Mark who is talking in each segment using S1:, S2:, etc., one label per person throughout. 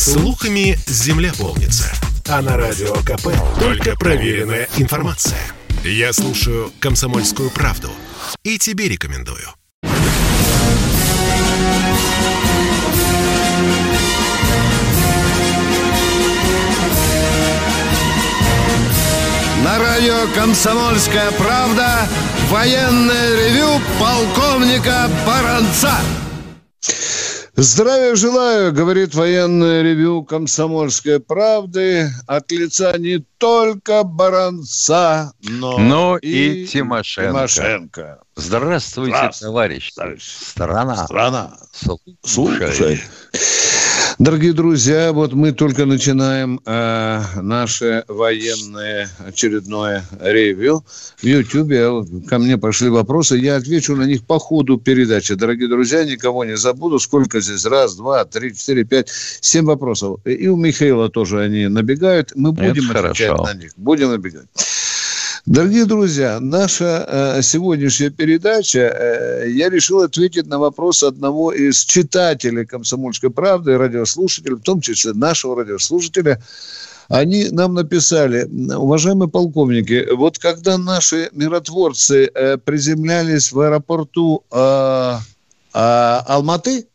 S1: Слухами земля полнится. А на радио КП только проверенная информация. Я слушаю «Комсомольскую правду» и тебе рекомендую.
S2: На радио «Комсомольская правда» военное ревю полковника Баранца. Здравия желаю, говорит военное ревю «Комсомольской правды» от лица не только Баранца, но,
S3: но и, и Тимошенко.
S2: Тимошенко.
S3: Здравствуйте, Здравствуйте, товарищ. Страна.
S2: Страна. Слушай. Слушай. Дорогие друзья, вот мы только начинаем э, наше военное очередное ревью. В Ютьюбе ко мне пошли вопросы, я отвечу на них по ходу передачи. Дорогие друзья, никого не забуду. Сколько здесь? Раз, два, три, четыре, пять, семь вопросов. И у Михаила тоже они набегают. Мы будем Это отвечать хорошо. на них. Будем набегать. Дорогие друзья, наша э, сегодняшняя передача, э, я решил ответить на вопрос одного из читателей «Комсомольской правды», радиослушателей, в том числе нашего радиослушателя, они нам написали, уважаемые полковники, вот когда наши миротворцы э, приземлялись в аэропорту Алматы,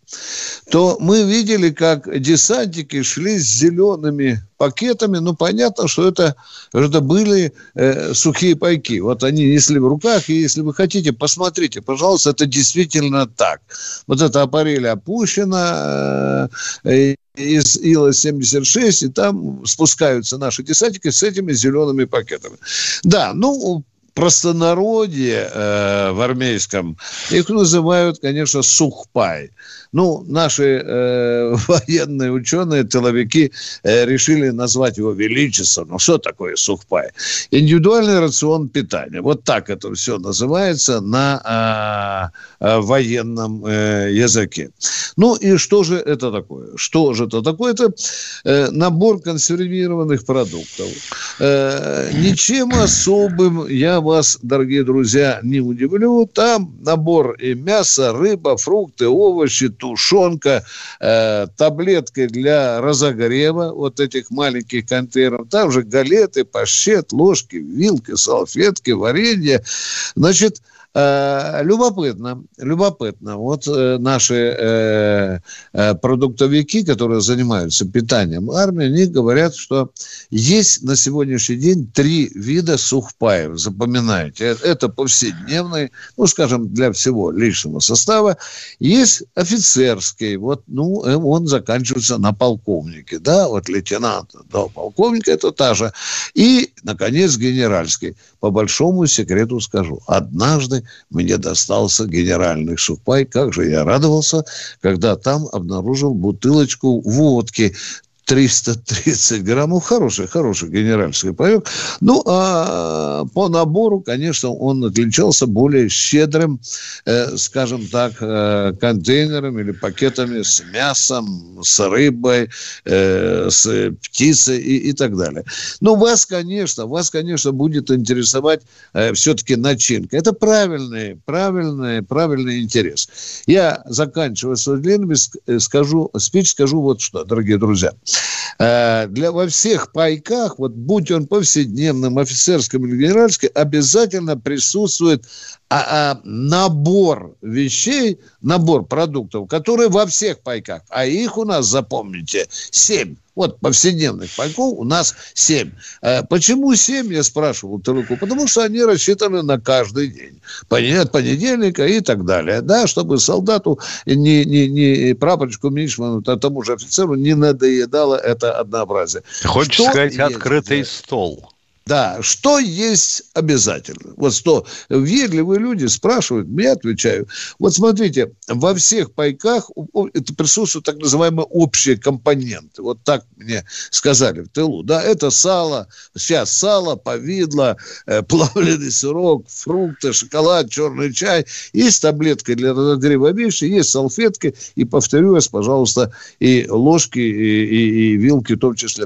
S2: то мы видели, как десантники шли с зелеными пакетами. Ну, понятно, что это, это были э, сухие пайки. Вот они несли в руках, и если вы хотите, посмотрите, пожалуйста, это действительно так. Вот это аппарель опущено, э, из Ила-76, и там спускаются наши десантники с этими зелеными пакетами. Да, ну, простонародье э, в армейском, их называют, конечно, сухпай. Ну, наши э, военные ученые, тыловики э, решили назвать его величеством. Ну, что такое сухпай? Индивидуальный рацион питания. Вот так это все называется на э, э, военном э, языке. Ну, и что же это такое? Что же это такое? Это э, набор консервированных продуктов. Э, ничем особым я вас, дорогие друзья, не удивлю. Там набор и мясо, рыба, фрукты, овощи, тушенка, э, таблетки для разогрева вот этих маленьких контейнеров, там же галеты, паштет, ложки, вилки, салфетки, варенье. Значит, Э, любопытно, любопытно. Вот э, наши э, продуктовики, которые занимаются питанием армии, они говорят, что есть на сегодняшний день три вида сухпаев. Запоминайте, это повседневный, ну, скажем, для всего личного состава. Есть офицерский, вот, ну, он заканчивается на полковнике, да, вот лейтенант до полковника это та же. И, наконец, генеральский. По большому секрету скажу, однажды мне достался генеральный сухпай. Как же я радовался, когда там обнаружил бутылочку водки 330 граммов. Хороший, хороший генеральский паек. Ну, а по набору, конечно, он отличался более щедрым, э, скажем так, э, контейнером или пакетами с мясом, с рыбой, э, с птицей и, и так далее. Но вас, конечно, вас, конечно, будет интересовать э, все-таки начинка. Это правильный, правильный, правильный интерес. Я, заканчивая свой длинный э, спич скажу вот что, дорогие друзья. Э, для, во всех пайках, вот будь он повседневным, офицерским или генеральским, обязательно присутствует а, а, набор вещей, набор продуктов, которые во всех пайках. А их у нас, запомните, семь. Вот повседневных пайков у нас семь. А, почему семь, я спрашивал Тылыку? Потому что они рассчитаны на каждый день. От понедельника и так далее. Да, чтобы солдату, не, не, не прапорщику Мичману, тому же офицеру не надоедало это однообразие.
S3: Хочешь Что сказать, открытый есть? стол.
S2: Да, что есть обязательно? Вот что вежливые люди спрашивают, я отвечаю. Вот смотрите, во всех пайках это присутствуют так называемые общие компоненты. Вот так мне сказали в тылу. Да, это сало, сейчас сало, повидло, э, плавленый сырок, фрукты, шоколад, черный чай. Есть таблетка для разогрева пищи, есть салфетки. И повторю вас, пожалуйста, и ложки, и, и, и вилки, в том числе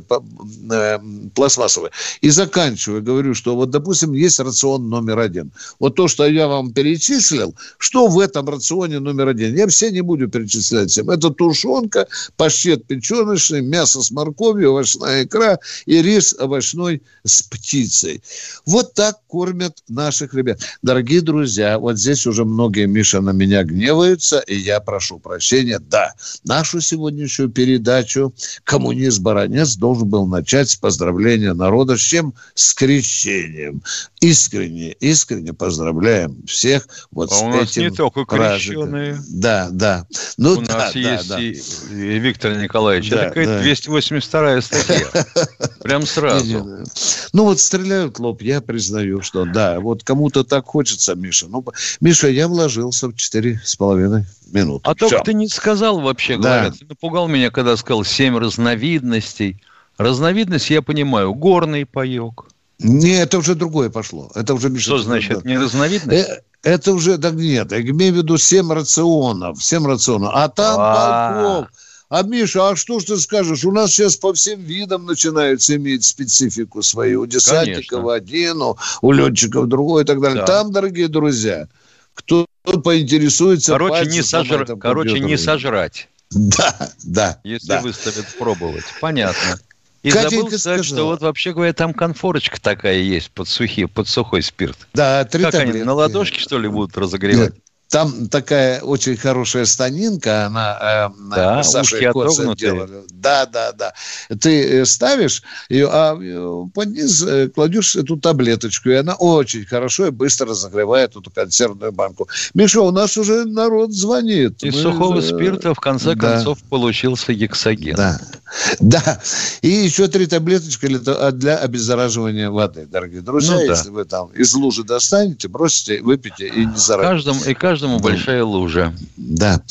S2: э, пластмассовые. И заканчиваю заканчиваю, говорю, что вот, допустим, есть рацион номер один. Вот то, что я вам перечислил, что в этом рационе номер один? Я все не буду перечислять всем. Это тушенка, паштет печеночный, мясо с морковью, овощная икра и рис овощной с птицей. Вот так кормят наших ребят. Дорогие друзья, вот здесь уже многие, Миша, на меня гневаются, и я прошу прощения. Да, нашу сегодняшнюю передачу «Коммунист-баронец» должен был начать с поздравления народа. С чем? С крещением. Искренне, искренне поздравляем всех вот
S4: а
S2: с
S4: у нас
S2: этим
S4: не только
S2: праздником.
S4: крещеные.
S2: Да, да. Ну,
S4: у
S2: да,
S4: нас
S2: да,
S4: есть
S2: да.
S4: и, и Виктор Николаевич.
S2: Да,
S4: это какая-то
S2: да.
S4: 282 статья. Прям сразу.
S2: Ну вот стреляют лоб, я признаю, что да, вот кому-то так хочется, Миша. Ну, Миша, я вложился в четыре с половиной минуты.
S4: А только ты не сказал вообще, говорят. Ты напугал меня, когда сказал семь разновидностей. Разновидность, я понимаю, горный паек.
S2: Не, это уже другое пошло. Это уже Миша.
S4: Что значит, не разновидность?
S2: Э, Это уже, так нет, я имею в виду 7 рационов, 7 рационов. А там
S4: А.
S2: полков. А, Миша, а что ж ты скажешь? У нас сейчас по всем видам начинаются иметь специфику свою. У десантников
S4: Конечно.
S2: один, у- летчиков другой и так далее.
S4: Да.
S2: Там, дорогие друзья, кто поинтересуется...
S4: Короче, не,
S2: этому
S4: Короче, не сожрать,
S2: Да, да,
S4: если
S2: да.
S4: выставят пробовать. Понятно. И
S2: Катенька
S4: забыл сказать, что
S2: сказала.
S4: вот вообще говоря, там конфорочка такая есть под, сухи, под сухой спирт.
S2: Да, три
S4: как они,
S2: таблетки.
S4: на ладошке, что ли, будут разогревать?
S2: Нет, Там такая очень хорошая станинка, она э,
S4: Да,
S2: Саша и
S4: отогнутые.
S2: делали. Да, да, да. Ты э, ставишь ее, а э, под низ э, кладешь эту таблеточку, и она очень хорошо и быстро разогревает эту консервную банку. Миша, у нас уже народ звонит.
S4: Из
S2: Мы,
S4: сухого спирта в конце
S2: да.
S4: концов получился гексоген.
S2: Да, да. И еще три таблеточки для, то- для обеззараживания воды, дорогие друзья.
S4: Ну да.
S2: Если вы там из лужи достанете, бросите, выпейте и не заразитесь.
S4: Каждому, и каждому большая лужа.
S2: Да.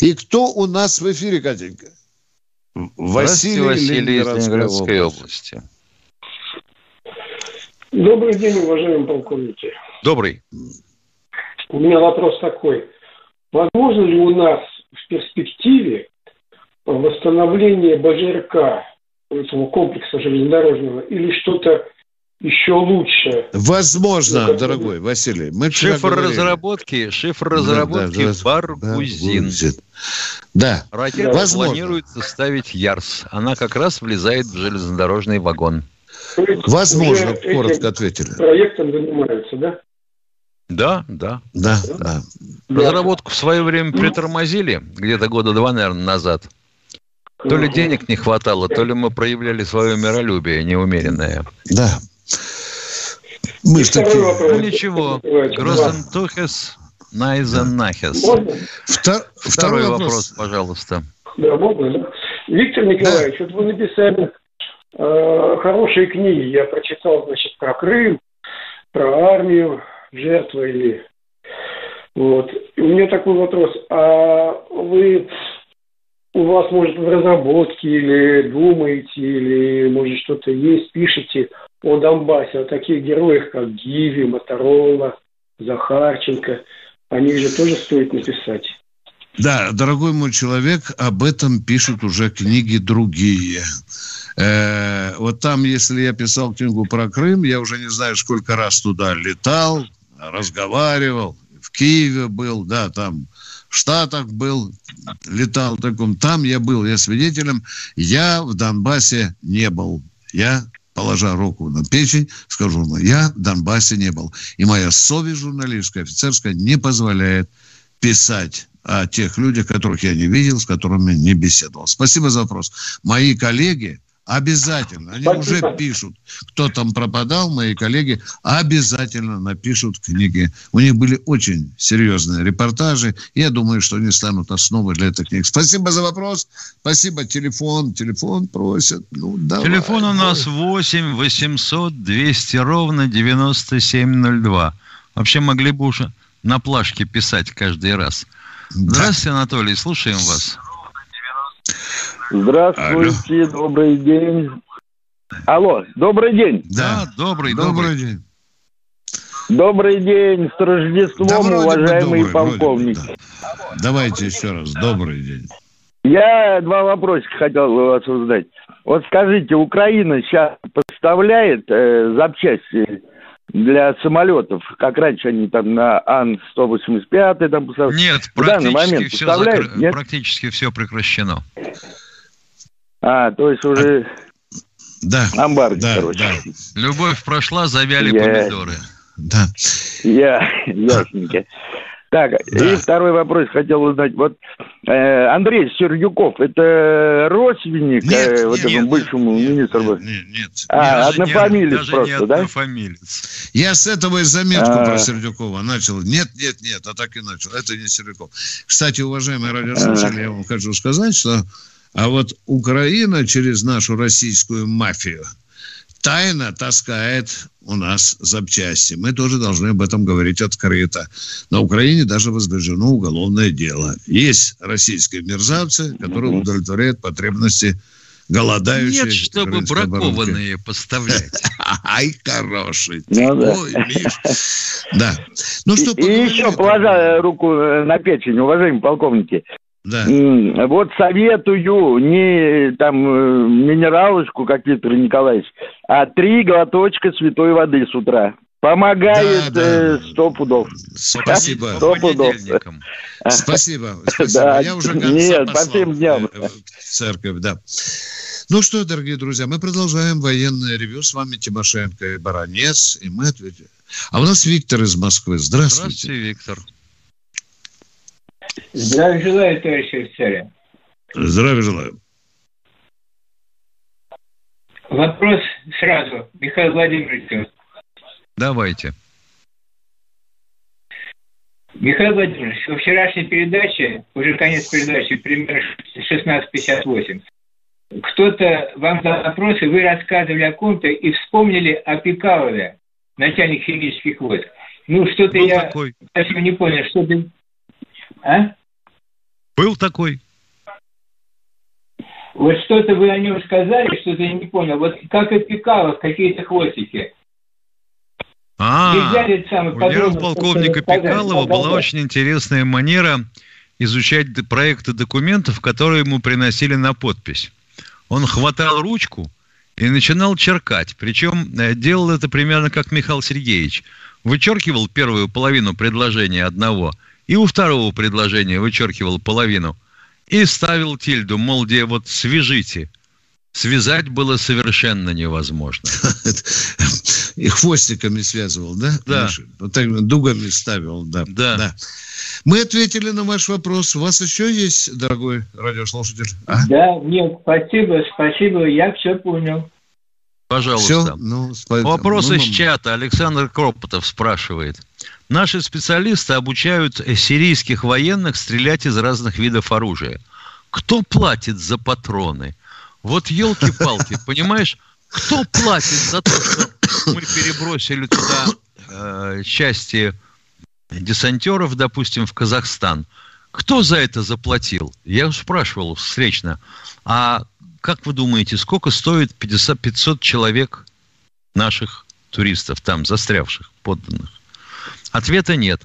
S2: И кто у нас в эфире, Катенька?
S4: Здравствуйте, Василий из Ленинградской
S2: область.
S4: области.
S5: Добрый день, уважаемые полковники.
S4: Добрый.
S5: У меня вопрос такой. Возможно ли у нас в перспективе восстановление БЖРК, этого комплекса железнодорожного, или что-то еще лучше?
S2: Возможно,
S5: Ну,
S2: дорогой Василий. Мы
S4: Шифр разработки, шифр
S2: Да,
S4: разработки
S2: да, да,
S4: Баргузин.
S2: Баргузин. Да,
S4: Ракета
S2: Возможно.
S4: планируется ставить Ярс. Она как раз влезает в железнодорожный вагон.
S5: Есть
S2: возможно,
S5: уже
S2: коротко ответили.
S5: проектом занимаются, да?
S4: Да, да.
S2: Да, да.
S4: Разработку в свое время притормозили, где-то года два, наверное, назад. То ли денег не хватало, то ли мы проявляли свое миролюбие неумеренное.
S2: Да. Мы
S5: И
S2: ж
S5: второй
S2: такие.
S5: вопрос.
S4: Ну ничего, Грозен Тухес, Найзен Нахес.
S5: Можно?
S2: Втор-
S4: Второй вопрос, пожалуйста.
S5: Да, можно, да? Виктор Николаевич, вот вы написали э, хорошие книги. Я прочитал, значит, про Крым, про армию, жертвы или... Вот. И у меня такой вопрос. А вы... У вас, может, в разработке или думаете, или, может, что-то есть, пишете о Донбассе, о таких героях, как Гиви, Моторола, Захарченко. О них же тоже стоит написать.
S2: Да, дорогой мой человек, об этом пишут уже книги другие. Э, вот там, если я писал книгу про Крым, я уже не знаю, сколько раз туда летал, разговаривал, в Киеве был, да, там в Штатах был, летал таком. Там я был, я свидетелем. Я в Донбассе не был. Я положа руку на печень, скажу, ну, я в Донбассе не был. И моя совесть журналистская, офицерская не позволяет писать о тех людях, которых я не видел, с которыми не беседовал. Спасибо за вопрос. Мои коллеги обязательно, они
S5: Спасибо.
S2: уже пишут, кто там пропадал, мои коллеги обязательно напишут книги. У них были очень серьезные репортажи. Я думаю, что они станут основой для этих книг. Спасибо за вопрос. Спасибо. Телефон, телефон просят. Ну, давай.
S6: Телефон у нас 8 800 200 ровно 9702. Вообще могли бы уже на плашке писать каждый раз.
S2: Да.
S6: Здравствуйте, Анатолий, слушаем вас.
S7: Здравствуйте, добрый день. Алло, добрый день.
S2: Да.
S6: добрый, добрый.
S2: Добрый день.
S7: Добрый день с Рождеством,
S2: Да, вроде
S7: уважаемые
S2: добрый, вроде
S7: полковники.
S2: да. Давайте еще раз. Добрый день.
S8: Я два вопроса хотел у вас узнать. Вот скажите, Украина сейчас поставляет э, запчасти для самолетов, как раньше они там на Ан-185 там поставляли?
S4: Нет, практически
S8: момент
S4: все, закр-
S8: нет?
S4: практически все прекращено.
S8: А, то есть уже
S2: Да,
S8: амбарго,
S2: да,
S8: короче.
S2: да,
S4: Любовь прошла, завяли
S8: Я-
S4: помидоры.
S2: да.
S8: Я, ясненько. Так,
S2: Да.
S8: и второй вопрос хотел узнать. Вот э, Андрей Сердюков, это родственник э, вот этому бывшему министру?
S2: Нет, нет.
S8: А,
S4: Даже не-
S8: однофамилец
S4: даже не
S8: просто, да?
S4: однофамилец.
S2: Я с этого и заметку
S8: А.
S2: про Сердюкова начал. Нет, нет, нет, а так и начал. Это не Сердюков. Кстати, уважаемые радиослушатели, я вам хочу сказать, что а вот Украина через нашу российскую мафию тайно таскает у нас запчасти. Мы тоже должны об этом говорить открыто. На Украине даже возбуждено уголовное дело. Есть российские мерзавцы, которые удовлетворяют потребности голодающих.
S4: Нет, чтобы
S2: оборонки.
S4: бракованные поставлять.
S2: Ай, хороший.
S8: Ну да.
S2: Ой, Миш. Да. Ну что,
S8: И еще, положа руку э, на печень, уважаемые полковники,
S2: Да.
S8: вот советую не там э, минералочку, как Виктор Николаевич, а три глоточка святой воды с утра. Помогает
S2: Да, да.
S8: э, сто пудов.
S2: Спасибо.
S8: Сто
S4: По
S8: пудов.
S4: понедельникам.
S2: Спасибо. Спасибо.
S8: Да,
S2: Я уже гонца
S8: нет, по
S2: послал,
S8: всем дням.
S2: э, в церковь, да. Ну что, дорогие друзья, мы продолжаем военное ревю. С вами Тимошенко и Баранец. И мы ответим. А у нас Виктор из Москвы. Здравствуйте.
S4: Здравствуйте, Виктор.
S9: Здравия желаю, товарищи офицеры.
S2: Здравия желаю.
S9: Вопрос сразу. Михаил Владимирович.
S4: Давайте.
S9: Михаил Владимирович, во вчерашней передаче, уже конец передачи, примерно 16.58, кто-то вам задал вопрос, и вы рассказывали о ком-то и вспомнили о Пикалове, начальник химических войск. Ну, что-то я
S4: такой.
S9: совсем не понял, что ты... А?
S4: Был такой.
S9: Вот что-то вы о нем сказали, что-то я не понял. Вот как и Пикалов, какие-то хвостики.
S4: А, у генерал-полковника? Пикалова была очень интересная манера изучать проекты документов, которые ему приносили на подпись. Он хватал ручку и начинал черкать. Причем э, делал это примерно как Михаил Сергеевич. Вычеркивал первую половину предложения одного и у второго предложения вычеркивал половину и ставил тильду, мол, где вот свяжите. Связать было совершенно невозможно.
S2: И хвостиками связывал, да?
S4: Да.
S2: Вот так дугами ставил, да.
S4: Да.
S2: Мы ответили на ваш вопрос. У вас еще есть, дорогой радиослушатель? А?
S9: Да, нет, спасибо, спасибо, я все понял.
S4: Пожалуйста.
S2: Все? Ну, спа-
S4: Вопрос
S2: ну,
S4: из
S2: ну,
S4: чата. Александр Кропотов спрашивает. Наши специалисты обучают сирийских военных стрелять из разных видов оружия. Кто платит за патроны? Вот елки-палки, понимаешь? Кто платит за то, что мы перебросили туда э, части десантеров, допустим, в Казахстан? Кто за это заплатил? Я спрашивал встречно. А как вы думаете, сколько стоит 50, 500 человек наших туристов там, застрявших, подданных? Ответа нет.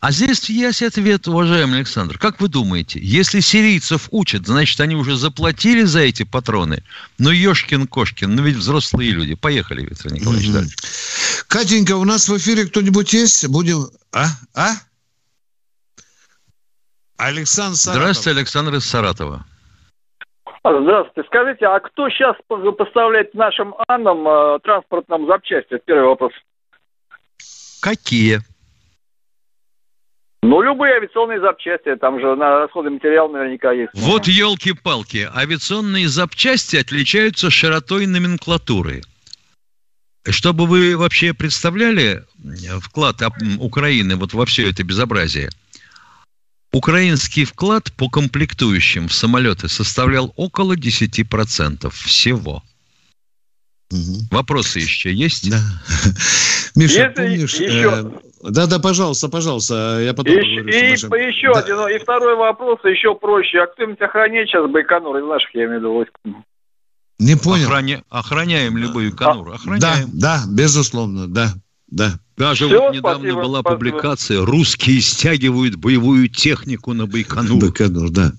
S4: А здесь есть ответ, уважаемый Александр. Как вы думаете, если сирийцев учат, значит, они уже заплатили за эти патроны? Ну, Ешкин-Кошкин, ну ведь взрослые люди. Поехали, Виктор Николаевич, дальше.
S2: Катенька, у нас в эфире кто-нибудь есть? Будем... А? А? Александр Саратов.
S4: Здравствуйте, Александр из Саратова.
S10: Здравствуйте. Скажите, а кто сейчас поставляет нашим Аннам э, транспортным запчасти? Это Первый вопрос.
S4: Какие?
S10: Ну, любые авиационные запчасти, там же на расходы материал наверняка есть.
S4: Вот елки-палки. Авиационные запчасти отличаются широтой номенклатуры. Чтобы вы вообще представляли э, вклад Украины вот во все это безобразие, украинский вклад по комплектующим в самолеты составлял около 10% всего.
S2: Мгм.
S4: Вопросы еще есть?
S2: Да. Миша,
S10: Если
S2: помнишь...
S10: еще-
S2: Да, да, пожалуйста, пожалуйста, я потом
S10: И,
S2: поговорю с
S10: и- и еще
S2: Да.
S10: один, и второй вопрос, еще проще. А кто-нибудь охраняет сейчас Байконур из наших, я имею в виду, войск?
S2: Не понял.
S4: Охраня- Охраняем любую конуру.
S2: Да,
S4: Охраняем.
S2: да, безусловно, да, да.
S4: Даже
S10: Всё,
S4: вот недавно
S10: спасибо,
S4: была
S10: спасибо.
S4: публикация «Русские стягивают боевую технику на Байконур».
S2: Байконур, да.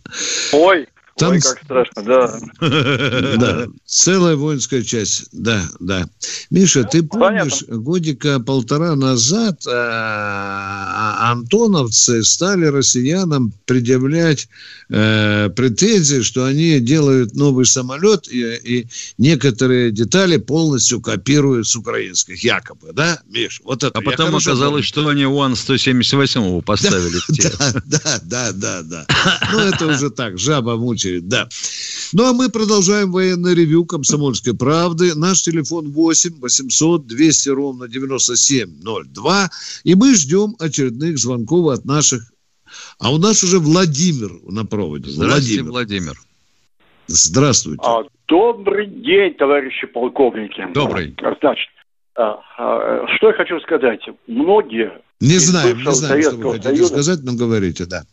S10: Ой,
S2: Там...
S10: Ой, как страшно, да.
S2: Да, целая воинская часть, да, да. Миша, ты помнишь, Понятно. годика полтора назад а, антоновцы стали россиянам предъявлять э, претензии, что они делают новый самолет и, и некоторые детали полностью копируют с украинских, якобы, да, Миш?
S4: Вот это. А потом оказалось, что они УАН-178 поставили.
S2: Да, да, да, да, да. Ну, это уже так, жаба мучает, да. Ну, а мы продолжаем военное ревю «Комсомольской правды». Наш телефон 8 800 200 ровно 9702. И мы ждем очередных звонков от наших а у нас уже Владимир на проводе.
S4: Здравствуйте, Владимир. Владимир.
S2: Здравствуйте. А,
S11: добрый день, товарищи полковники.
S4: Добрый.
S11: Значит, а, а, что я хочу сказать. Многие...
S2: Не знаем, не знаем, что вы хотите Союза... сказать, но говорите, да.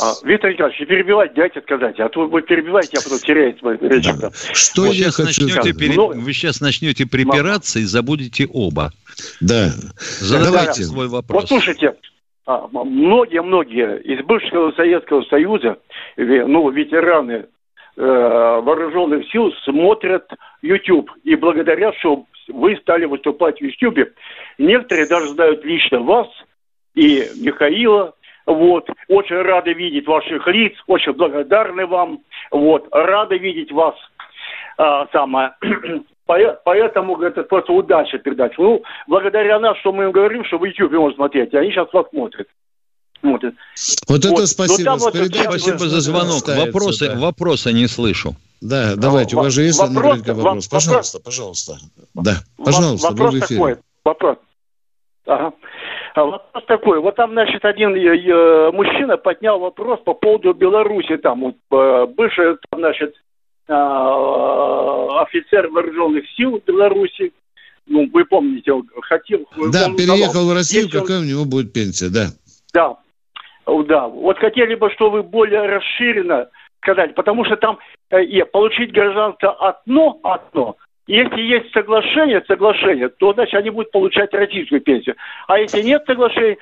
S11: А, Виктор Николаевич, не перебивайте, дайте сказать, а то вы перебиваете, а потом теряете мою речь. Да.
S4: Что вы я хочу сказать? Пере... Но... Вы сейчас начнете припираться и забудете оба.
S2: Да.
S4: Задавайте да, свой вопрос.
S11: Вот слушайте, многие-многие из бывшего Советского Союза, ну, ветераны э, вооруженных сил смотрят YouTube. И благодаря, что вы стали выступать в YouTube, некоторые даже знают лично вас и Михаила, вот. Очень рады видеть ваших лиц, очень благодарны вам. Вот. Рады видеть вас. А, самое. Поэтому, это просто удача передача. Ну, благодаря нас, что мы им говорим, что в YouTube можно смотреть, они сейчас вас смотрят.
S2: смотрят. Вот, вот это спасибо.
S4: Вот вот спасибо за звонок. Вопросы, да. вопроса не слышу.
S2: Да, давайте, у вас же есть вопрос, наверняка вопрос. Пожалуйста, пожалуйста. Да, пожалуйста,
S11: вопрос вы в эфире. Такой, вопрос. Ага. А вопрос такой. Вот там, значит, один э, э, мужчина поднял вопрос по поводу Беларуси. Там вот, э, бывший, там, значит, офицер вооруженных сил Беларуси. Ну, вы помните, он хотел...
S2: Да, он переехал давал. в Россию, Если какая он... у него будет пенсия, да.
S11: Да, да. Вот хотели бы, чтобы более расширенно сказать, потому что там э, получить гражданство одно, одно, если есть соглашение, соглашение, то, значит, они будут получать российскую пенсию. А если нет соглашения,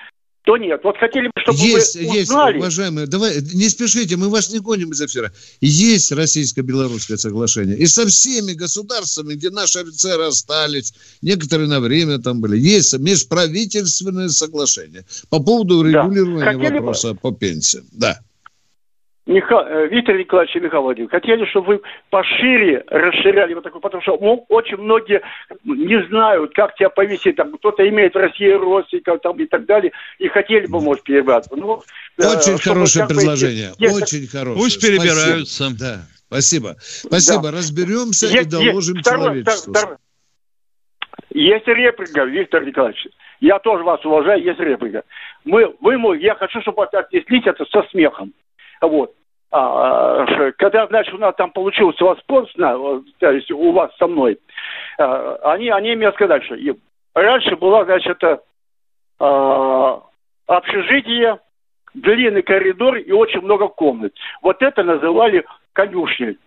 S11: то нет. Вот хотели бы, чтобы
S2: есть, вы узнали... Есть, уважаемые, давай, не спешите, мы вас не гоним из эфира. Есть российско-белорусское соглашение. И со всеми государствами, где наши офицеры остались, некоторые на время там были, есть межправительственное соглашение по поводу регулирования да. вопроса бы... по пенсиям. Да.
S11: Миха... Э, Виктор Николаевич и Михаил Владимирович, хотели, чтобы вы пошире расширяли вот такой, потому что ну, очень многие не знают, как тебя повесить, там кто-то имеет в России родственников там и так далее, и хотели бы, может, перебраться.
S2: Ну, э, очень э, хорошее предложение, бы, очень хорошее.
S4: Пусть перебираются.
S2: Спасибо. Да, спасибо. Спасибо, да. разберемся есть, и доложим есть, человечеству. Второе,
S11: Есть реплика, Виктор Николаевич. Я тоже вас уважаю, есть реплика. Мы, вы, я хочу, чтобы отнеслись это со смехом. Вот. А, когда, значит, у нас там получилось воспользоваться, то есть у вас со мной, а, они, они мне сказали, что раньше была, значит, а, общежитие, длинный коридор и очень много комнат. Вот это называли конюшней.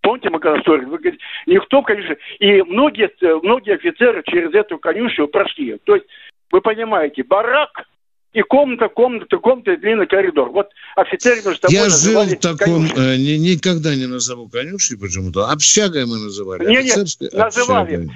S11: Помните, мы когда ссорились? Вы говорите, никто, конечно, и многие, многие офицеры через эту конюшню прошли. То есть, вы понимаете, барак и комната, комната, комната, и длинный коридор. Вот офицеры между
S2: собой Я жил в таком, э, ни, никогда не назову конюшней почему-то, общагой мы называли.
S11: Нет, нет, называли.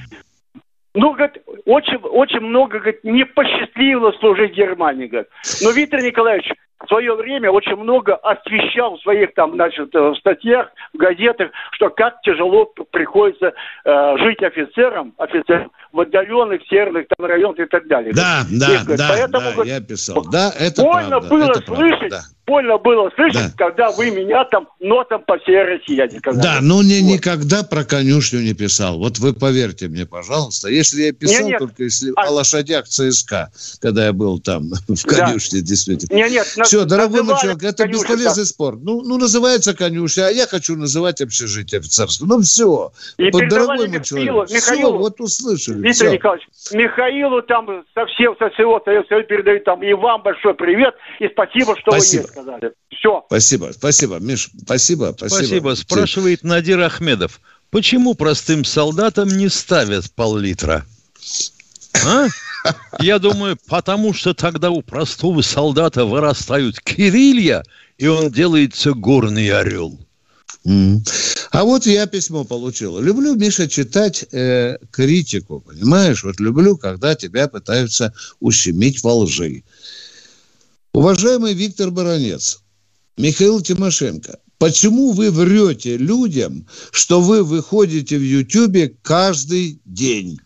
S11: Ну, говорит, очень, очень много, говорит, не посчастливило служить Германии, говорит. Но Виктор Николаевич, в свое время очень много освещал в своих там, значит, э, статьях, в газетах, что как тяжело приходится э, жить офицерам, офицерам в отдаленных северных там районах и так далее.
S2: Да, да, говорит, да, Поэтому, да, говорит, я писал. Да, это
S11: больно
S2: правда,
S11: было
S2: это
S11: слышать, правда, да. Больно было слышать, да. когда вы меня там нотом по всей России сказали.
S2: Да, но не, вот. никогда про конюшню не писал. Вот вы поверьте мне, пожалуйста. Если я писал, нет, только если а... о лошадях ЦСКА, когда я был там в конюшне, да. действительно. Нет, нет, все, дорогой мой человек, это конюшня, бесполезный да. спор. Ну, ну, называется конюшня, а я хочу называть общежитие офицерское. Ну, все.
S11: И вот, дорогой мой человек, все, вот услышали. Виктор все. Николаевич, Михаилу там со всего, со всего Союза передают там и вам большой привет и спасибо, что спасибо. вы мне сказали. Все.
S2: Спасибо, спасибо, Миш, спасибо, спасибо.
S4: Спасибо. Спрашивает Надир Ахмедов. Почему простым солдатам не ставят пол-литра? А? Я думаю, потому что тогда у простого солдата вырастают крылья, и он делается горный орел.
S2: А вот я письмо получил. Люблю, Миша, читать э, критику, понимаешь? Вот люблю, когда тебя пытаются ущемить во лжи. Уважаемый Виктор Баранец, Михаил Тимошенко, почему вы врете людям, что вы выходите в Ютьюбе каждый день?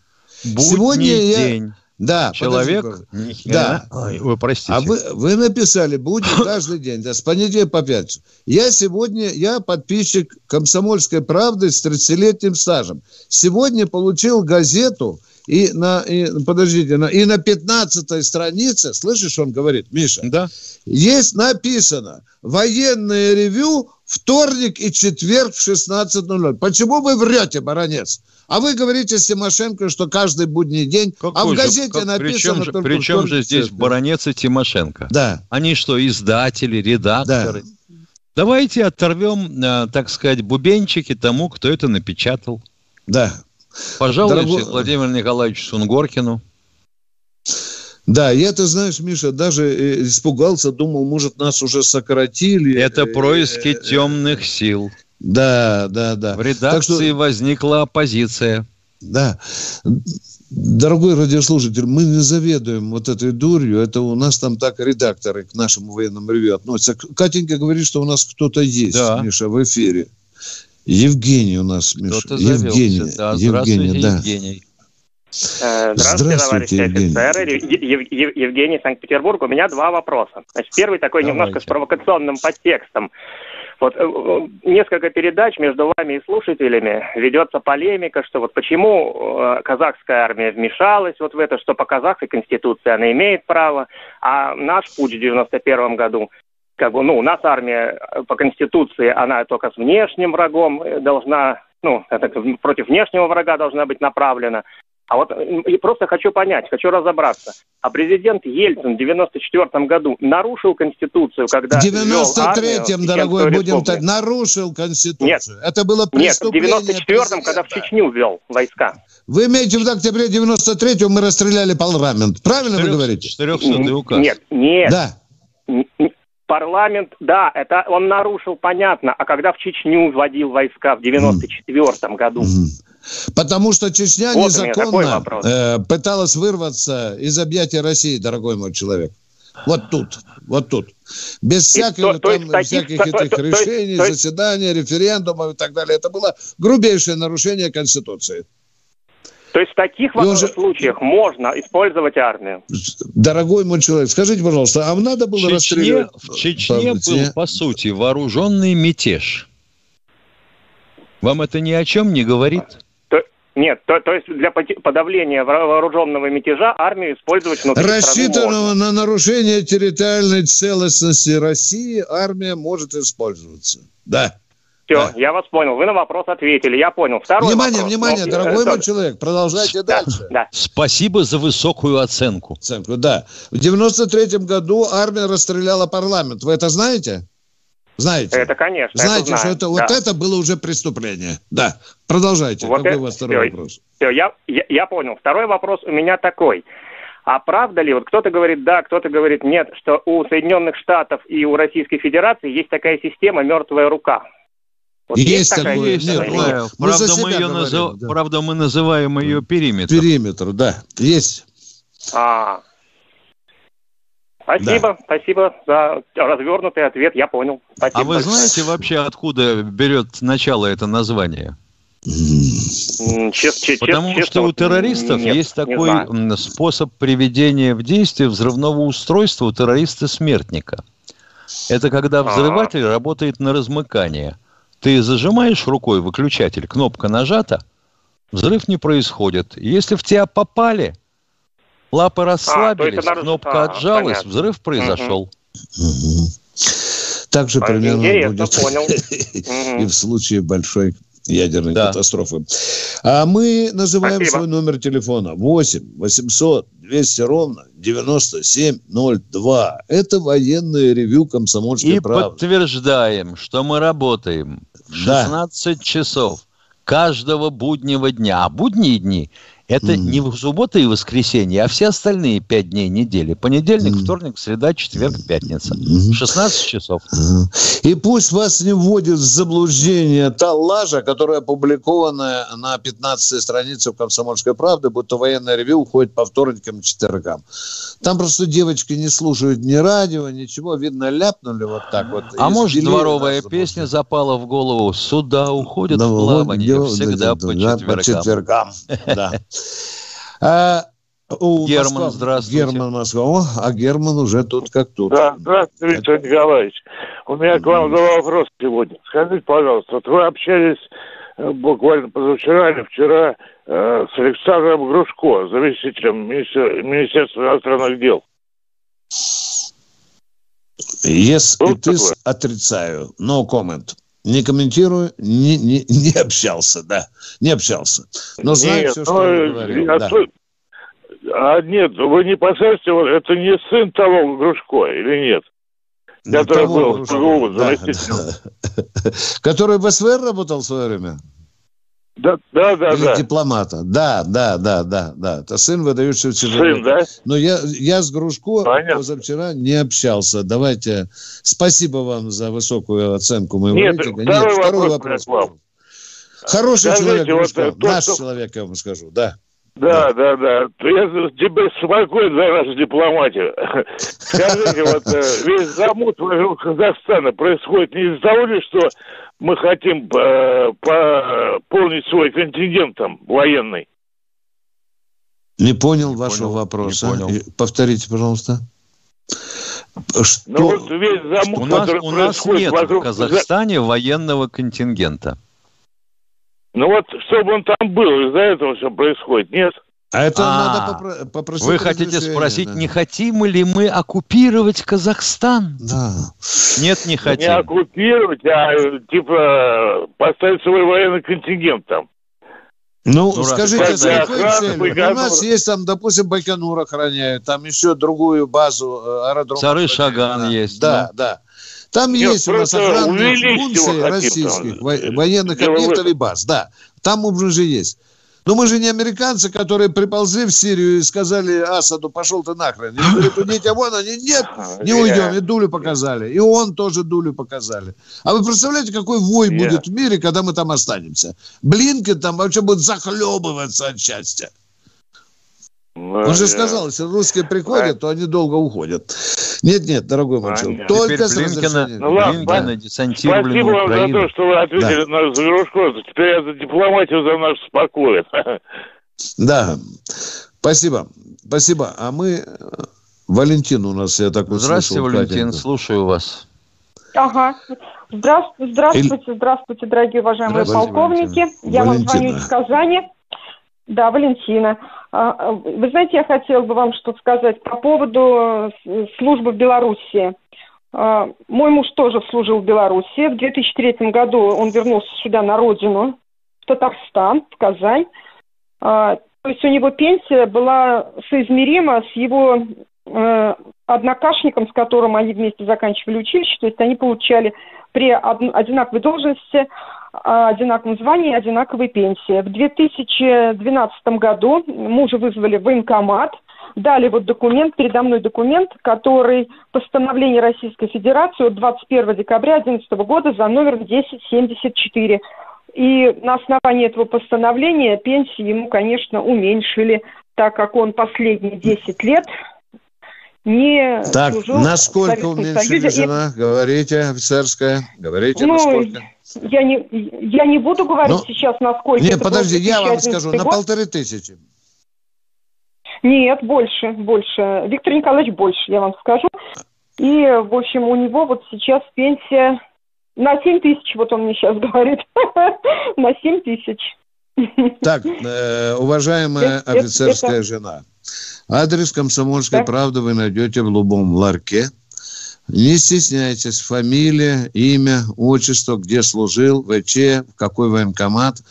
S4: Будний Сегодня день. я
S2: да,
S4: человек.
S2: Да.
S4: Ой, вы простите.
S2: А вы, вы написали, будет каждый день, да, с понедельника по пятницу. Я сегодня, я подписчик «Комсомольской правды» с 30-летним стажем. Сегодня получил газету, и на, и, подождите, на, и на 15 странице, слышишь, он говорит, Миша,
S4: да.
S2: есть написано «Военное ревю вторник и четверг в 16.00». Почему вы врете, баронец? А вы говорите Тимошенко, что каждый будний день,
S4: Какой
S2: а в
S4: же,
S2: газете
S4: как,
S2: написано
S4: причем,
S2: только
S4: Причем же здесь Баранец и Тимошенко?
S2: Да.
S4: Они что, издатели, редакторы?
S2: Да.
S4: Давайте оторвем, э, так сказать, бубенчики тому, кто это напечатал.
S2: Да.
S4: Пожалуйста, Дорогой... Владимиру Николаевичу Сунгоркину.
S2: Да, я, ты знаешь, Миша, даже э, испугался, думал, может, нас уже сократили.
S4: Это происки темных сил.
S2: Да, да, да.
S4: В редакции что... возникла оппозиция.
S2: Да. Дорогой радиослушатель, мы не заведуем вот этой дурью. Это у нас там так редакторы к нашему военному ревью относятся. Катенька говорит, что у нас кто-то есть, да. Миша, в эфире. Евгений у нас, Миша.
S4: Кто-то Евгений. Да, Евгений, да.
S12: Евгений. Э, здравствуйте, товарищи Евгений. офицеры. Ев- Евгений, Санкт-Петербург. У меня два вопроса. Значит, первый такой Давайте. немножко с провокационным подтекстом. Вот э, э, несколько передач между вами и слушателями ведется полемика, что вот почему казахская армия вмешалась вот в это, что по казахской конституции она имеет право, а наш путь в 91 году как бы, ну, у нас армия по конституции, она только с внешним врагом должна, ну, это, против внешнего врага должна быть направлена. А вот и просто хочу понять, хочу разобраться. А президент Ельцин в 94 году нарушил Конституцию, когда...
S2: В 93-м, дорогой, будем так, нарушил Конституцию.
S12: Нет,
S2: это было преступление.
S12: Нет, в 94-м, когда в Чечню ввел войска.
S2: Вы имеете в виду, в октябре 93-го мы расстреляли парламент. Правильно 400, вы говорите?
S4: 400 указ.
S12: Нет, нет.
S2: Да.
S12: Парламент, да, это он нарушил, понятно. А когда в Чечню вводил войска в 94 году?
S2: Потому что Чечня вот незаконно э, пыталась вырваться из объятия России, дорогой мой человек. Вот тут, вот тут. Без всяких, то, там, то всяких то, этих то, решений, то, заседаний, референдумов и так далее. Это было грубейшее нарушение Конституции.
S12: То есть в таких уже... случаях можно использовать армию?
S2: Дорогой мой человек, скажите, пожалуйста, а надо было
S4: Чечне,
S2: расстреливать...
S4: В Чечне был, по сути, вооруженный мятеж. Вам это ни о чем не говорит?
S12: Нет, то, то есть для подавления вооруженного мятежа армию использовать внутри
S2: Рассчитанного на нарушение территориальной целостности России армия может использоваться. Да.
S12: Все, да. я вас понял. Вы на вопрос ответили. Я понял.
S2: Второй внимание, вопрос. внимание, Но, дорогой мой человек, продолжайте да, дальше.
S4: Да. Спасибо за высокую оценку.
S2: Оценку, да. В 93 году армия расстреляла парламент. Вы это знаете? Знаете?
S12: Это, конечно.
S2: Знаете,
S12: это
S2: что это, да. вот это было уже преступление. Да. Продолжайте. Вот Какой это, у вас второй
S12: все,
S2: вопрос?
S12: Все, я, я, я понял. Второй вопрос у меня такой. А правда ли, вот кто-то говорит да, кто-то говорит нет, что у Соединенных Штатов и у Российской Федерации есть такая система «мертвая рука».
S2: Вот есть, есть такая
S4: есть,
S2: нет,
S4: нет, правда, мы ее говорим, назов... да. правда, мы называем ее периметр.
S2: Периметр, да, есть.
S12: А, Спасибо, да. спасибо за развернутый ответ, я понял. Спасибо
S4: а вы большое. знаете вообще, откуда берет начало это название?
S12: Чест,
S4: Потому честно, что у террористов нет, есть такой способ приведения в действие взрывного устройства у террориста-смертника. Это когда взрыватель А-а-а. работает на размыкание. Ты зажимаешь рукой выключатель, кнопка нажата, взрыв не происходит. Если в тебя попали – Лапы расслабились, а, кнопка а, отжалась, понятно. взрыв произошел.
S2: Угу. Так же примерно будет понял. и в случае большой ядерной да. катастрофы. А мы называем Спасибо. свой номер телефона 8 800 200 ровно 9702. Это военное ревю комсомольской
S4: И
S2: правды.
S4: подтверждаем, что мы работаем в 16 да. часов каждого буднего дня. А будние дни Это mm. не в субботу и воскресенье, а все остальные пять дней недели. Понедельник, mm. вторник, среда, четверг, пятница. Mm. 16 часов.
S2: И пусть вас не вводит в заблуждение та лажа, которая опубликована на 15 странице в «Комсомольской правды», будто военное ревю уходит по вторникам и четвергам. Там просто девочки не слушают ни радио, ничего. Видно, ляпнули вот так вот.
S4: А может, дворовая песня запала в голову? Сюда уходит да, плавание всегда да, по четвергам. По четвергам, да.
S2: А, у
S4: Герман, Москва, здравствуйте.
S2: Герман Москва. а Герман уже тут как тут.
S13: Да, здравствуйте, Виктор Николаевич. У меня к вам два вопроса сегодня. Скажите, пожалуйста, вот вы общались э, буквально позавчера или вчера э, с Александром Грушко, заместителем Министерства иностранных дел.
S2: Yes, it is отрицаю. No comment. Не комментирую, не, не, не общался, да, не общался. Но знаю нет, все, что он ну, говорил. Я да.
S13: А нет, вы не посмотрите, это не сын того Грушко или нет?
S2: Который был в да, да. Который в СВР работал в свое время?
S13: Да, да, да.
S2: Или
S13: да.
S2: дипломата. Да, да, да, да, да. Это сын выдающего человека.
S13: Сын, да?
S2: Но я, я с Грушко Понятно. позавчера не общался. Давайте. Спасибо вам за высокую оценку моего
S13: Нет, рейтинга. Второй Нет, второй вопрос. вопрос.
S2: Хороший Скажите, человек, Грушко. Вот, Наш то, человек, я вам скажу, да.
S13: Да, да, да. Я тебе спокойно за нашу дипломатию. Скажите, вот э, весь замут вокруг Казахстана происходит не из-за того ли, что мы хотим э, пополнить свой контингент там военный?
S2: Не понял не вашего понял, вопроса. Не понял. Повторите, пожалуйста.
S4: Что? Ну, вот весь замут, у нас, у нас нет вокруг... в Казахстане военного контингента.
S13: Ну вот, чтобы он там был, из-за этого все происходит, нет?
S2: А это а, надо попросить.
S4: Вы хотите спросить, да. не хотим ли мы оккупировать Казахстан?
S2: Да.
S4: Нет, не хотим.
S13: Не оккупировать, а типа поставить свой военный контингент там.
S2: Ну, ну скажите, с какой целью? У нас есть там, допустим, Байконур охраняют, там еще другую базу, э, аэродром.
S4: Сары Шаган да. есть.
S2: Да, да. да. Там Нет, есть у нас охранные функции российских военных объектов и баз. Да, там уже есть. Но мы же не американцы, которые приползли в Сирию и сказали Асаду, пошел ты нахрен. И говорят, уйдите вон, они, нет, не уйдем. И дулю показали. И он тоже дулю показали. А вы представляете, какой вой будет в мире, когда мы там останемся? Блинкен там вообще будет захлебываться от счастья. Он же сказал, если русские приходят, то они долго уходят. Нет, нет, дорогой мой человек, только с
S4: Блинкина, ну, ладно, Блинкина десантировали Спасибо
S13: вам за то, что вы ответили да. на Зверушко. Теперь я за дипломатию за наш спокоен.
S2: Да, спасибо. Спасибо. А мы... Валентин у нас, я так
S4: Здравствуйте, Валентин, слушаю вас.
S14: Ага. Здравствуйте, здравствуйте, здравствуйте, дорогие уважаемые здравствуйте, полковники. Валентина. Я вам звоню из Казани. Да, Валентина. А, а, вы знаете, я хотела бы вам что-то сказать по поводу э, службы в Беларуси. А, мой муж тоже служил в Беларуси. В 2003 году он вернулся сюда на родину, в Татарстан, в Казань. То есть у него пенсия была соизмерима с его э, однокашником, с которым они вместе заканчивали училище. То есть они получали при одинаковой должности одинаковом звании и одинаковой пенсии. В 2012 году мужа вызвали в военкомат, дали вот документ, передо мной документ, который постановление Российской Федерации от 21 декабря 2011 года за номером 1074. И на основании этого постановления пенсии ему, конечно, уменьшили, так как он последние 10 лет не
S2: так, служил насколько уменьшили жена? И... Говорите, офицерская, говорите, ну, насколько?
S14: Я не, я не буду говорить ну, сейчас, насколько.
S2: Нет, подожди, я вам скажу, год. на полторы тысячи.
S14: Нет, больше, больше. Виктор Николаевич больше, я вам скажу. И, в общем, у него вот сейчас пенсия на 7 тысяч, вот он мне сейчас говорит, на 7 тысяч.
S2: Так, э, уважаемая офицерская жена, Адрес «Комсомольской так. правды» вы найдете в любом ларьке. Не стесняйтесь, фамилия, имя, отчество, где служил, ВЧ, в какой военкомат.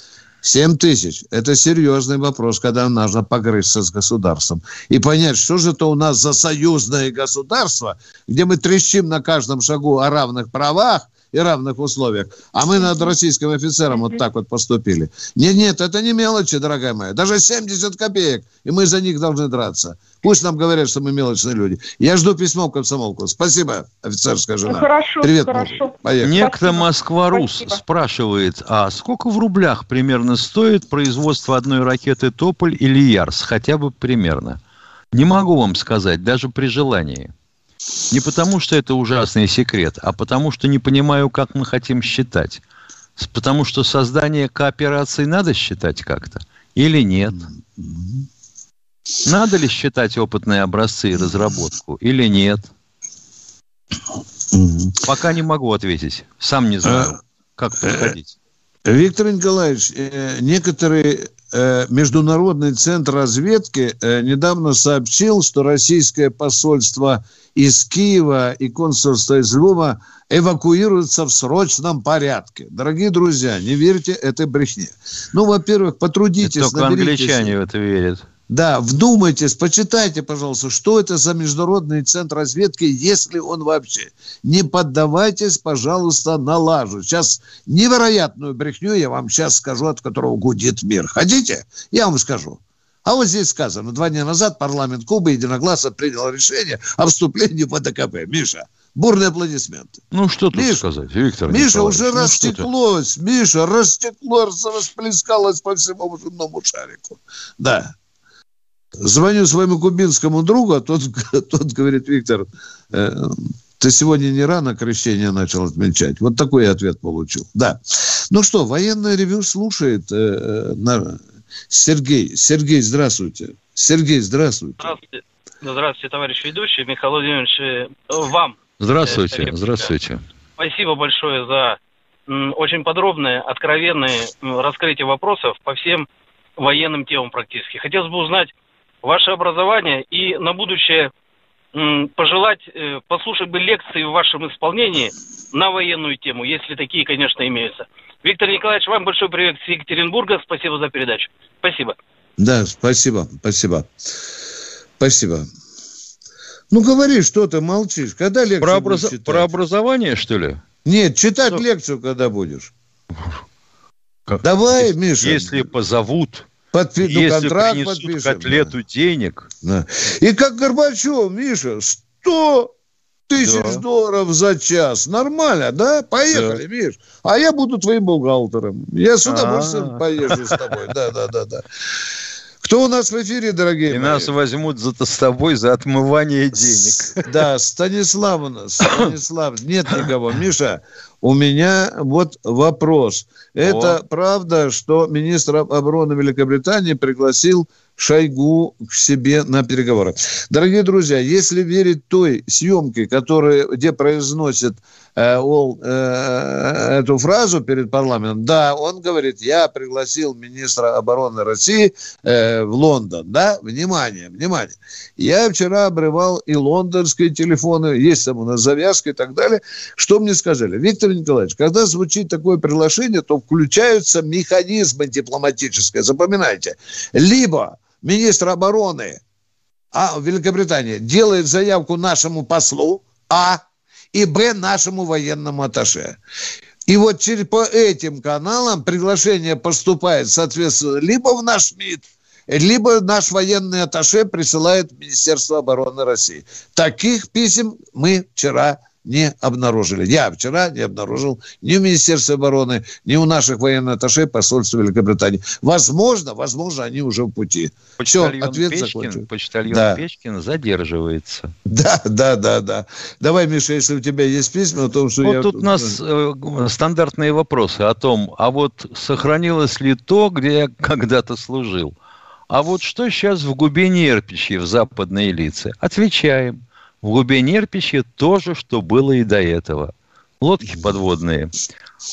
S2: Семь тысяч – это серьезный вопрос, когда нужно погрызться с государством. И понять, что же это у нас за союзное государство, где мы трещим на каждом шагу о равных правах, и равных условиях. А мы над российским офицером вот так вот поступили. Нет, нет, это не мелочи, дорогая моя. Даже 70 копеек, и мы за них должны драться. Пусть нам говорят, что мы мелочные люди. Я жду письмо в комсомолку. Спасибо, офицерская жена.
S14: Хорошо,
S2: Привет,
S14: хорошо.
S2: Поехали.
S4: Некто Москва-Рус спрашивает, а сколько в рублях примерно стоит производство одной ракеты «Тополь» или «Ярс»? Хотя бы примерно. Не могу вам сказать, даже при желании. Не потому, что это ужасный секрет, а потому, что не понимаю, как мы хотим считать. Потому что создание кооперации надо считать как-то или нет? Надо ли считать опытные образцы и разработку или нет? Пока не могу ответить. Сам не знаю, как подходить.
S2: Виктор Николаевич, э, некоторые э, Международный центр разведки э, недавно сообщил, что российское посольство из Киева и консульство из Львова эвакуируются в срочном порядке. Дорогие друзья, не верьте этой брехне. Ну, во-первых, потрудитесь.
S4: Это только англичане в это верят.
S2: Да, вдумайтесь, почитайте, пожалуйста, что это за международный центр разведки, если он вообще. Не поддавайтесь, пожалуйста, на лажу. Сейчас невероятную брехню я вам сейчас скажу, от которого гудит мир. Хотите? Я вам скажу. А вот здесь сказано, два дня назад парламент Кубы единогласно принял решение о вступлении в АДКП. Миша, бурные аплодисменты.
S4: Ну, что тут Миша, сказать, Виктор
S2: Миша, уже ну, растеклось, Миша, растеклось, расплескалось по всему земному шарику. Да. Звоню своему кубинскому другу, а тот, тот говорит, Виктор, э, ты сегодня не рано крещение начал отмечать. Вот такой я ответ получил. Да. Ну что, военное ревю слушает э, э на... Сергей. Сергей, здравствуйте. Сергей, здравствуйте.
S15: Здравствуйте. Здравствуйте, товарищ ведущий. Михаил Владимирович, э, вам.
S4: Здравствуйте, э, здравствуйте.
S15: Спасибо большое за очень подробное, откровенное раскрытие вопросов по всем военным темам практически. Хотелось бы узнать, ваше образование и на будущее пожелать э, послушать бы лекции в вашем исполнении на военную тему, если такие, конечно, имеются. Виктор Николаевич, вам большой привет с Екатеринбурга. Спасибо за передачу. Спасибо.
S2: Да, спасибо, спасибо. Спасибо. Ну, говори, что ты молчишь. Когда лекцию
S4: Про, образ... Про образование, что ли?
S2: Нет, читать что? лекцию когда будешь. Как? Давай, Миша.
S4: Если позовут. Подпи... Ну, Если контракт подпишем. котлету да. денег.
S2: Да. И как Горбачев, Миша, 100 тысяч да. долларов за час. Нормально, да? Поехали, да. Миш. А я буду твоим бухгалтером. Я с удовольствием А-а-а. поезжу с тобой. Да, да, да, да. Кто у нас в эфире, дорогие
S4: И мои? нас возьмут за, с тобой за отмывание денег.
S2: Да, Станислав у нас. Станислав. Нет никого. Миша, у меня вот вопрос. Это О. правда, что министр обороны Великобритании пригласил Шойгу к себе на переговоры. Дорогие друзья, если верить той съемке, которая, где произносит э, ол, э, эту фразу перед парламентом, да, он говорит, я пригласил министра обороны России э, в Лондон. Да, внимание, внимание. Я вчера обрывал и лондонские телефоны, есть там у нас завязки и так далее. Что мне сказали? Виктор Николаевич, когда звучит такое приглашение, то включаются механизмы дипломатические. Запоминайте. Либо министр обороны а, Великобритании делает заявку нашему послу, а, и б, нашему военному атташе. И вот через, по этим каналам приглашение поступает, соответственно, либо в наш МИД, либо наш военный атташе присылает Министерство обороны России. Таких писем мы вчера не обнаружили. Я вчера не обнаружил ни в Министерстве обороны, ни у наших военных атташе посольства Великобритании. Возможно, возможно, они уже в пути.
S4: Почтальон Все, ответ Печкин, закончен. Почтальон да. Печкин задерживается.
S2: Да, да, да, да. Давай, Миша, если у тебя есть письма о том, что
S4: вот
S2: я...
S4: тут у нас э, стандартные вопросы о том, а вот сохранилось ли то, где я когда-то служил? А вот что сейчас в Губе-Нерпиче в западной лице? Отвечаем. В глубине Нерпича то же, что было и до этого. Лодки подводные.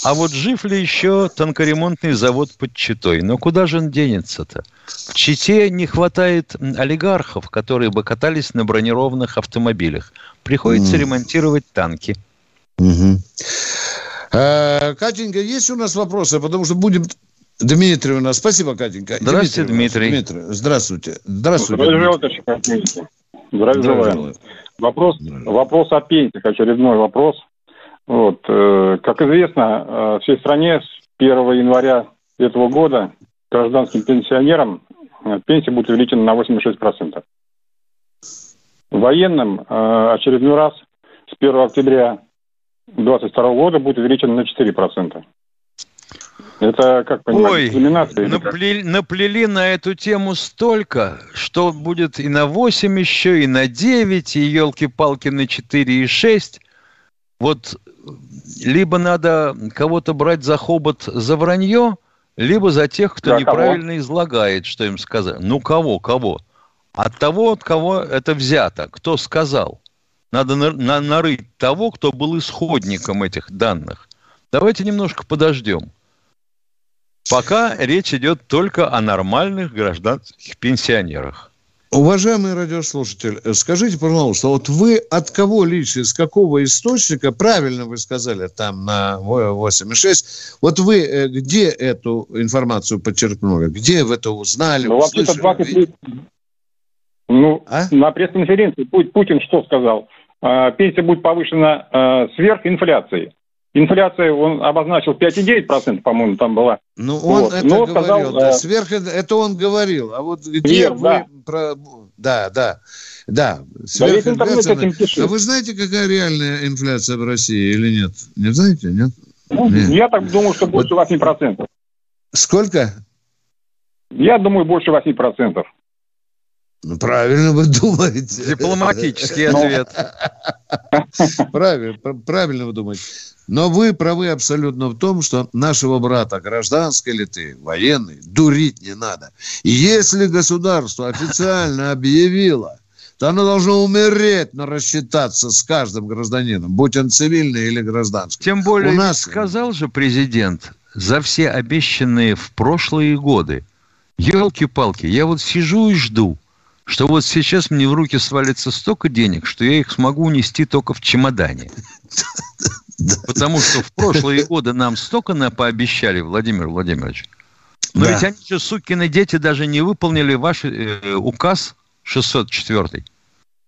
S4: А вот жив ли еще танкоремонтный завод под Читой? Но куда же он денется-то? В Чите не хватает олигархов, которые бы катались на бронированных автомобилях. Приходится mm. ремонтировать танки.
S2: А, Катенька, есть у нас вопросы? Потому что будем Дмитрий у нас. Спасибо, Катенька.
S4: Здравствуйте, Дмитрий.
S2: Дмитрий. Здравствуйте. Здравствуйте.
S16: Здравствуйте. Здравствуйте. Здравия желаю. Вопрос, вопрос о пенсиях, очередной вопрос. Вот, э, как известно, э, всей стране с 1 января этого года гражданским пенсионерам э, пенсия будет увеличена на 86%. Военным э, очередной раз с 1 октября 2022 года будет увеличена на 4%. Это, как понимаете, Ой,
S4: наплели, наплели на эту тему столько, что будет и на 8 еще, и на 9, и елки-палки на 4 и 6. Вот либо надо кого-то брать за хобот за вранье, либо за тех, кто да, неправильно кого? излагает, что им сказать. Ну, кого, кого? От того, от кого это взято. Кто сказал? Надо на, на, нарыть того, кто был исходником этих данных. Давайте немножко подождем. Пока речь идет только о нормальных гражданских пенсионерах.
S2: Уважаемый радиослушатель, скажите, пожалуйста, вот вы от кого лично, из какого источника, правильно вы сказали там на 8,6, вот вы э, где эту информацию подчеркнули, где вы это узнали?
S16: Ну, вообще-то 20 лет... Ну, а? на пресс-конференции Путин что сказал? А, пенсия будет повышена а, сверх инфляции. Инфляция он обозначил 5,9%, по-моему, там была.
S2: Ну, он вот. это Но говорил, сказал, да, э... сверх это он говорил. А вот где Нет, вы да. про... Да, да, да. Сверхинфляция... Да а вы знаете, какая реальная инфляция в России или нет? Не знаете, нет?
S16: Ну, нет. Я так думаю, что больше 8%.
S2: Сколько?
S16: Я думаю, больше 8%.
S2: Ну, правильно вы думаете.
S4: Дипломатический ответ.
S2: Правильно, правильно вы думаете. Но вы правы абсолютно в том, что нашего брата, гражданской ли ты, военный, дурить не надо. Если государство официально объявило, то оно должно умереть, но рассчитаться с каждым гражданином, будь он цивильный или гражданский.
S4: Тем более, У нас... сказал же президент, за все обещанные в прошлые годы, елки-палки, я вот сижу и жду, что вот сейчас мне в руки свалится столько денег, что я их смогу унести только в чемодане. Потому что в прошлые годы нам столько на пообещали, Владимир Владимирович. Но да. ведь они же, сукины дети, даже не выполнили ваш э, указ 604.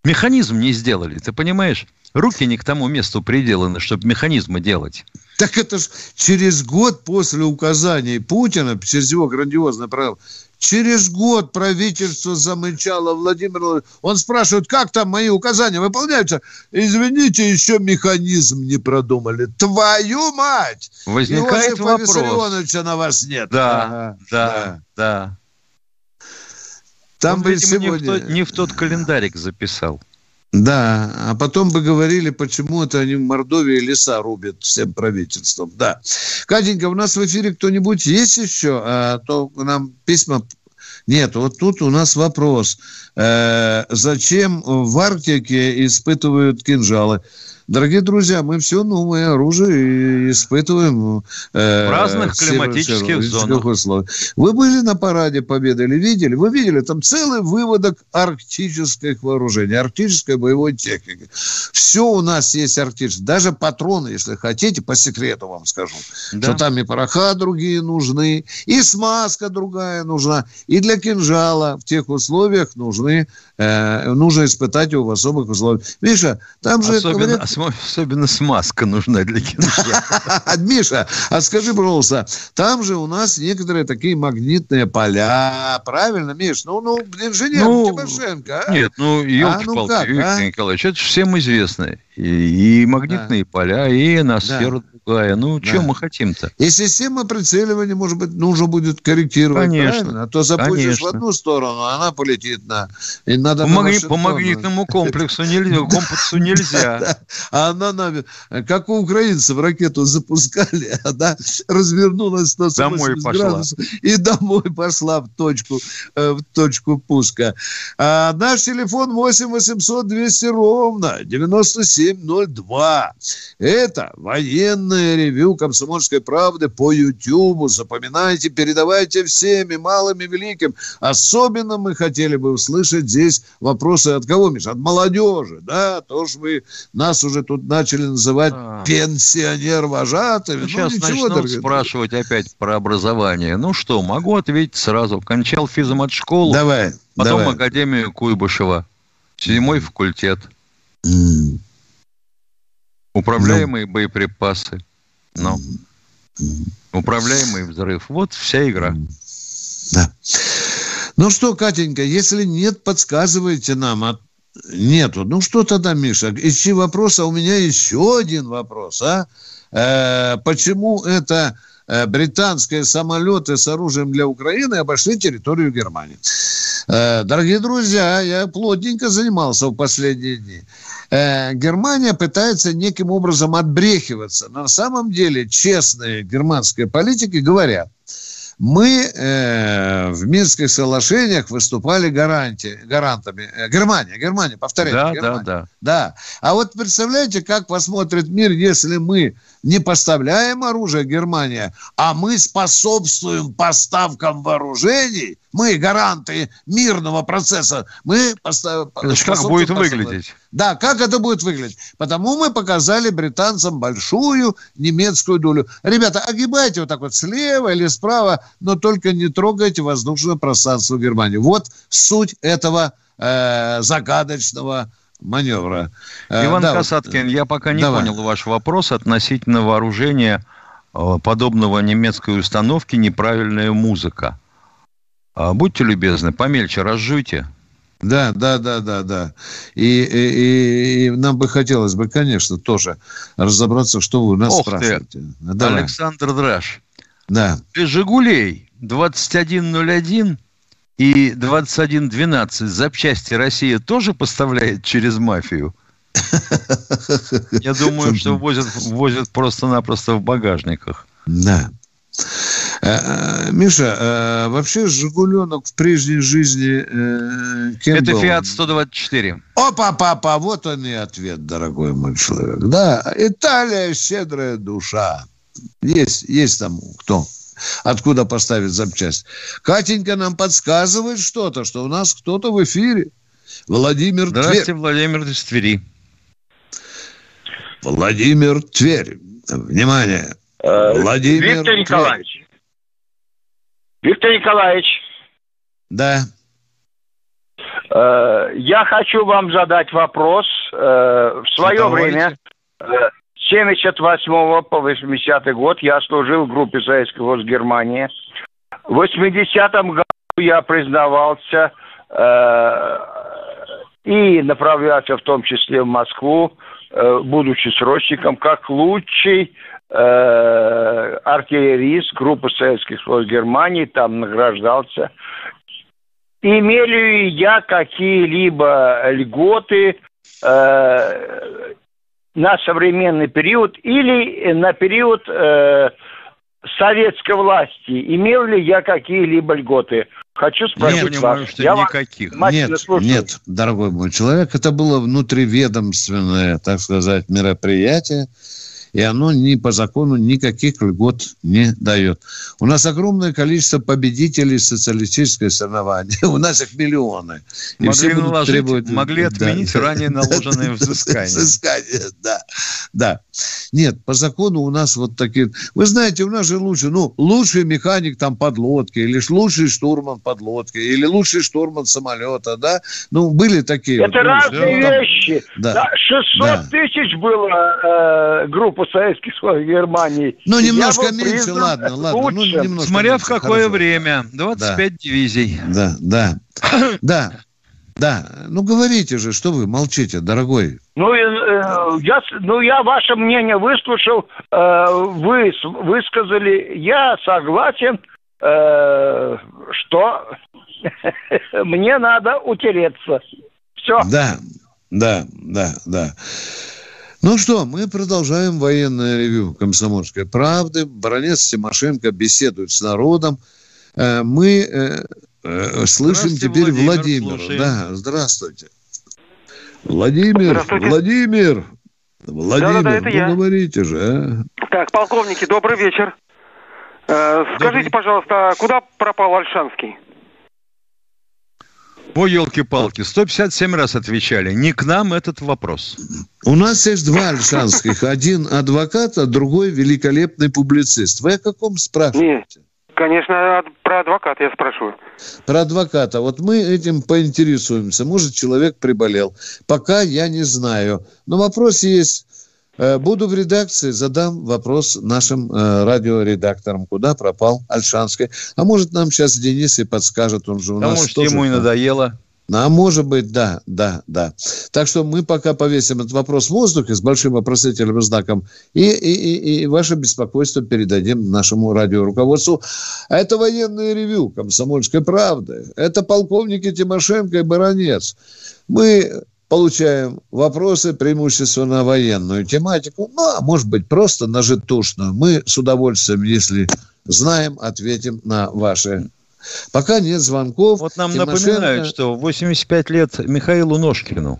S4: Механизм не сделали, ты понимаешь? Руки не к тому месту приделаны, чтобы механизмы делать.
S2: Так это ж через год после указаний Путина, через его грандиозное правило, Через год правительство замычало Владимир Он спрашивает, как там мои указания выполняются? Извините, еще механизм не продумали. Твою мать!
S4: Возникает Иосифа вопрос.
S2: Виссарионовича на вас нет.
S4: Да, ага, да, да, да.
S2: Там Он, бы видимо, сегодня...
S4: не, в тот, не в тот календарик записал.
S2: Да, а потом бы говорили, почему это они в Мордовии леса рубят всем правительством. Да. Катенька, у нас в эфире кто-нибудь есть еще? А то нам письма... Нет, вот тут у нас вопрос. Э, зачем в Арктике испытывают кинжалы? Дорогие друзья, мы все новое оружие испытываем
S4: э, в разных климатических зонах.
S2: Условиях. Вы были на параде Победы или видели? Вы видели там целый выводок арктических вооружений, арктической боевой техники. Все у нас есть арктическое. Даже патроны, если хотите, по секрету вам скажу, да. что там и пороха другие нужны, и смазка другая нужна, и для кинжала в тех условиях нужны, э, нужно испытать его в особых условиях. Миша, там же...
S4: Особенно, говорят, особенно смазка нужна для кинжала.
S2: Миша, а скажи, пожалуйста, там же у нас некоторые такие магнитные поля, правильно, Миш? Ну, ну, инженер ну, Тимошенко,
S4: а? Нет, ну, елки-палки, а, ну Виктор а? Николаевич, это же всем известно. И, и магнитные да. поля, и ноосфера да другая. Ну, да. что мы хотим-то?
S2: И система прицеливания, может быть, нужно будет корректировать,
S4: конечно, правильно?
S2: А то запустишь конечно. в одну сторону, а она полетит на... И надо
S4: по, магни... по магнитному комплексу нельзя, комплексу нельзя.
S2: А она, как у украинцев, ракету запускали, она развернулась на домой пошла. и домой пошла в точку, э, в точку пуска. А наш телефон 8 800 200 ровно 9702. Это военный полное ревю «Комсомольской правды» по Ютьюбу. Запоминайте, передавайте всеми, малым и великим. Особенно мы хотели бы услышать здесь вопросы от кого, Миша? От молодежи, да? То, что вы нас уже тут начали называть а. пенсионер-вожатыми.
S4: Ну, Сейчас ну, ничего, начнут дорогие. спрашивать опять про образование. Ну что, могу ответить сразу. Кончал физмат-школу.
S2: Давай.
S4: Потом
S2: давай.
S4: Академию Куйбышева. Седьмой факультет. Управляемые ну. боеприпасы. Ну. Управляемый взрыв. Вот вся игра.
S2: Да. Ну что, Катенька, если нет, подсказывайте нам. А нету. Ну что тогда, Миша? Ищи вопрос, а у меня еще один вопрос. А? Э, почему это э, британские самолеты с оружием для Украины обошли территорию Германии? Э, дорогие друзья, я плотненько занимался в последние дни. Э, Германия пытается неким образом отбрехиваться. На самом деле честные германские политики говорят, мы э, в Минских соглашениях выступали гаранти, гарантами. Э, Германия, Германия, повторяю. Да, Германия. да, да. Да. А вот представляете, как посмотрит мир, если мы не поставляем оружие Германия, а мы способствуем поставкам вооружений, мы гаранты мирного процесса, мы
S4: постав... Как будет выглядеть?
S2: Да, как это будет выглядеть? Потому мы показали британцам большую немецкую долю. Ребята, огибайте вот так вот слева или справа, но только не трогайте воздушное пространство Германии. Вот суть этого э, загадочного маневра.
S4: Э, Иван да, Касаткин, я пока не давай. понял ваш вопрос относительно вооружения э, подобного немецкой установки «Неправильная музыка». А, будьте любезны, помельче разжуйте.
S2: Да, да, да, да, да. И, и, и нам бы хотелось бы, конечно, тоже разобраться, что вы у нас Ох спрашиваете. Ты,
S4: Давай. Александр Драж.
S2: Да.
S4: «Жигулей» 2101 и 2112 запчасти Россия тоже поставляет через мафию? Я думаю, что возят, возят просто-напросто в багажниках.
S2: Да. Э, э, Миша, э, вообще Жигуленок в прежней жизни
S4: кем Это Фиат 124.
S2: Опа, папа, вот он и ответ, дорогой мой человек. Да, Италия щедрая душа. Есть, есть там кто откуда поставить запчасть. Катенька нам подсказывает что-то, что у нас кто-то в эфире. Владимир
S4: Здравствуйте, Тверь. Владимир из Твери.
S2: Владимир Тверь. Внимание.
S7: Э, Владимир Виктор Николаевич. Тверь. Виктор Николаевич.
S2: Да.
S7: Э, я хочу вам задать вопрос. Э, в свое Задавайте. время 78 по 80 год я служил в группе Советского Германии. В 80-м году я признавался э, и направлялся в том числе в Москву, э, будучи срочником, как лучший э, артиллерист группы Советских Союз Германии, там награждался. Имели ли я какие-либо льготы э, на современный период или на период э, советской власти. Имел ли я какие-либо льготы? Хочу спросить
S4: нет, вас. Понимаю, что я никаких.
S2: Нет, слушаю. нет, дорогой мой человек, это было внутриведомственное, так сказать, мероприятие и оно ни по закону никаких льгот не дает. У нас огромное количество победителей социалистической соревнования. У нас их миллионы.
S4: И могли, все будут наложить, требовать... могли отменить да, ранее наложенные взыскания. Взыскания,
S2: да, да. Нет, по закону у нас вот такие... Вы знаете, у нас же лучше, ну, лучший механик там подлодки, или лучший штурман подлодки, или лучший штурман самолета, да? Ну, были такие.
S7: Это вот, разные ну, вещи. Да. 600 да. тысяч было э, группа Советский Союз Германии.
S2: Ну, немножко меньше, ладно, ладно. Ну,
S4: немножко Смотря меньше. в какое Хорошо. время. 25 да. дивизий.
S2: Да, да, да. Да, ну говорите же, что вы молчите, дорогой.
S7: Ну, э, я, ну я ваше мнение выслушал, э, вы высказали, я согласен, э, что мне надо утереться. Все.
S2: Да, да, да, да. Ну что, мы продолжаем военное ревю «Комсомольской правды». Баронец Тимошенко беседует с народом. Э, мы э, э, слышим теперь Владимир. Владимира. Да, здравствуйте. Владимир, здравствуйте. Владимир, Владимир, да, да, да, ну я. говорите же.
S17: А? Так, полковники, добрый вечер. Скажите, добрый. пожалуйста, а куда пропал Альшанский?
S4: О, елки-палки, 157 раз отвечали. Не к нам этот вопрос.
S2: У нас есть два альшанских. Один адвокат, а другой великолепный публицист. Вы о каком спрашиваете? Нет.
S17: Конечно, про адвоката я спрашиваю.
S2: Про адвоката. Вот мы этим поинтересуемся. Может, человек приболел. Пока я не знаю. Но вопрос есть. Э, буду в редакции, задам вопрос нашим э, радиоредакторам, куда пропал Альшанский. А может, нам сейчас Денис и подскажет, он же у
S3: а
S2: нас
S3: может, тоже... ему и надоело.
S2: А может быть, да, да, да. Так что мы пока повесим этот вопрос в воздухе с большим вопросительным знаком и, и, и, и ваше беспокойство передадим нашему радиоруководству. А это военное ревю «Комсомольской правды». Это полковники Тимошенко и Баранец. Мы получаем вопросы преимущественно на военную тематику, ну, а может быть, просто на житушную. Мы с удовольствием, если знаем, ответим на ваши Пока нет звонков.
S3: Вот нам Тимошенко... напоминают, что 85 лет Михаилу Ножкину.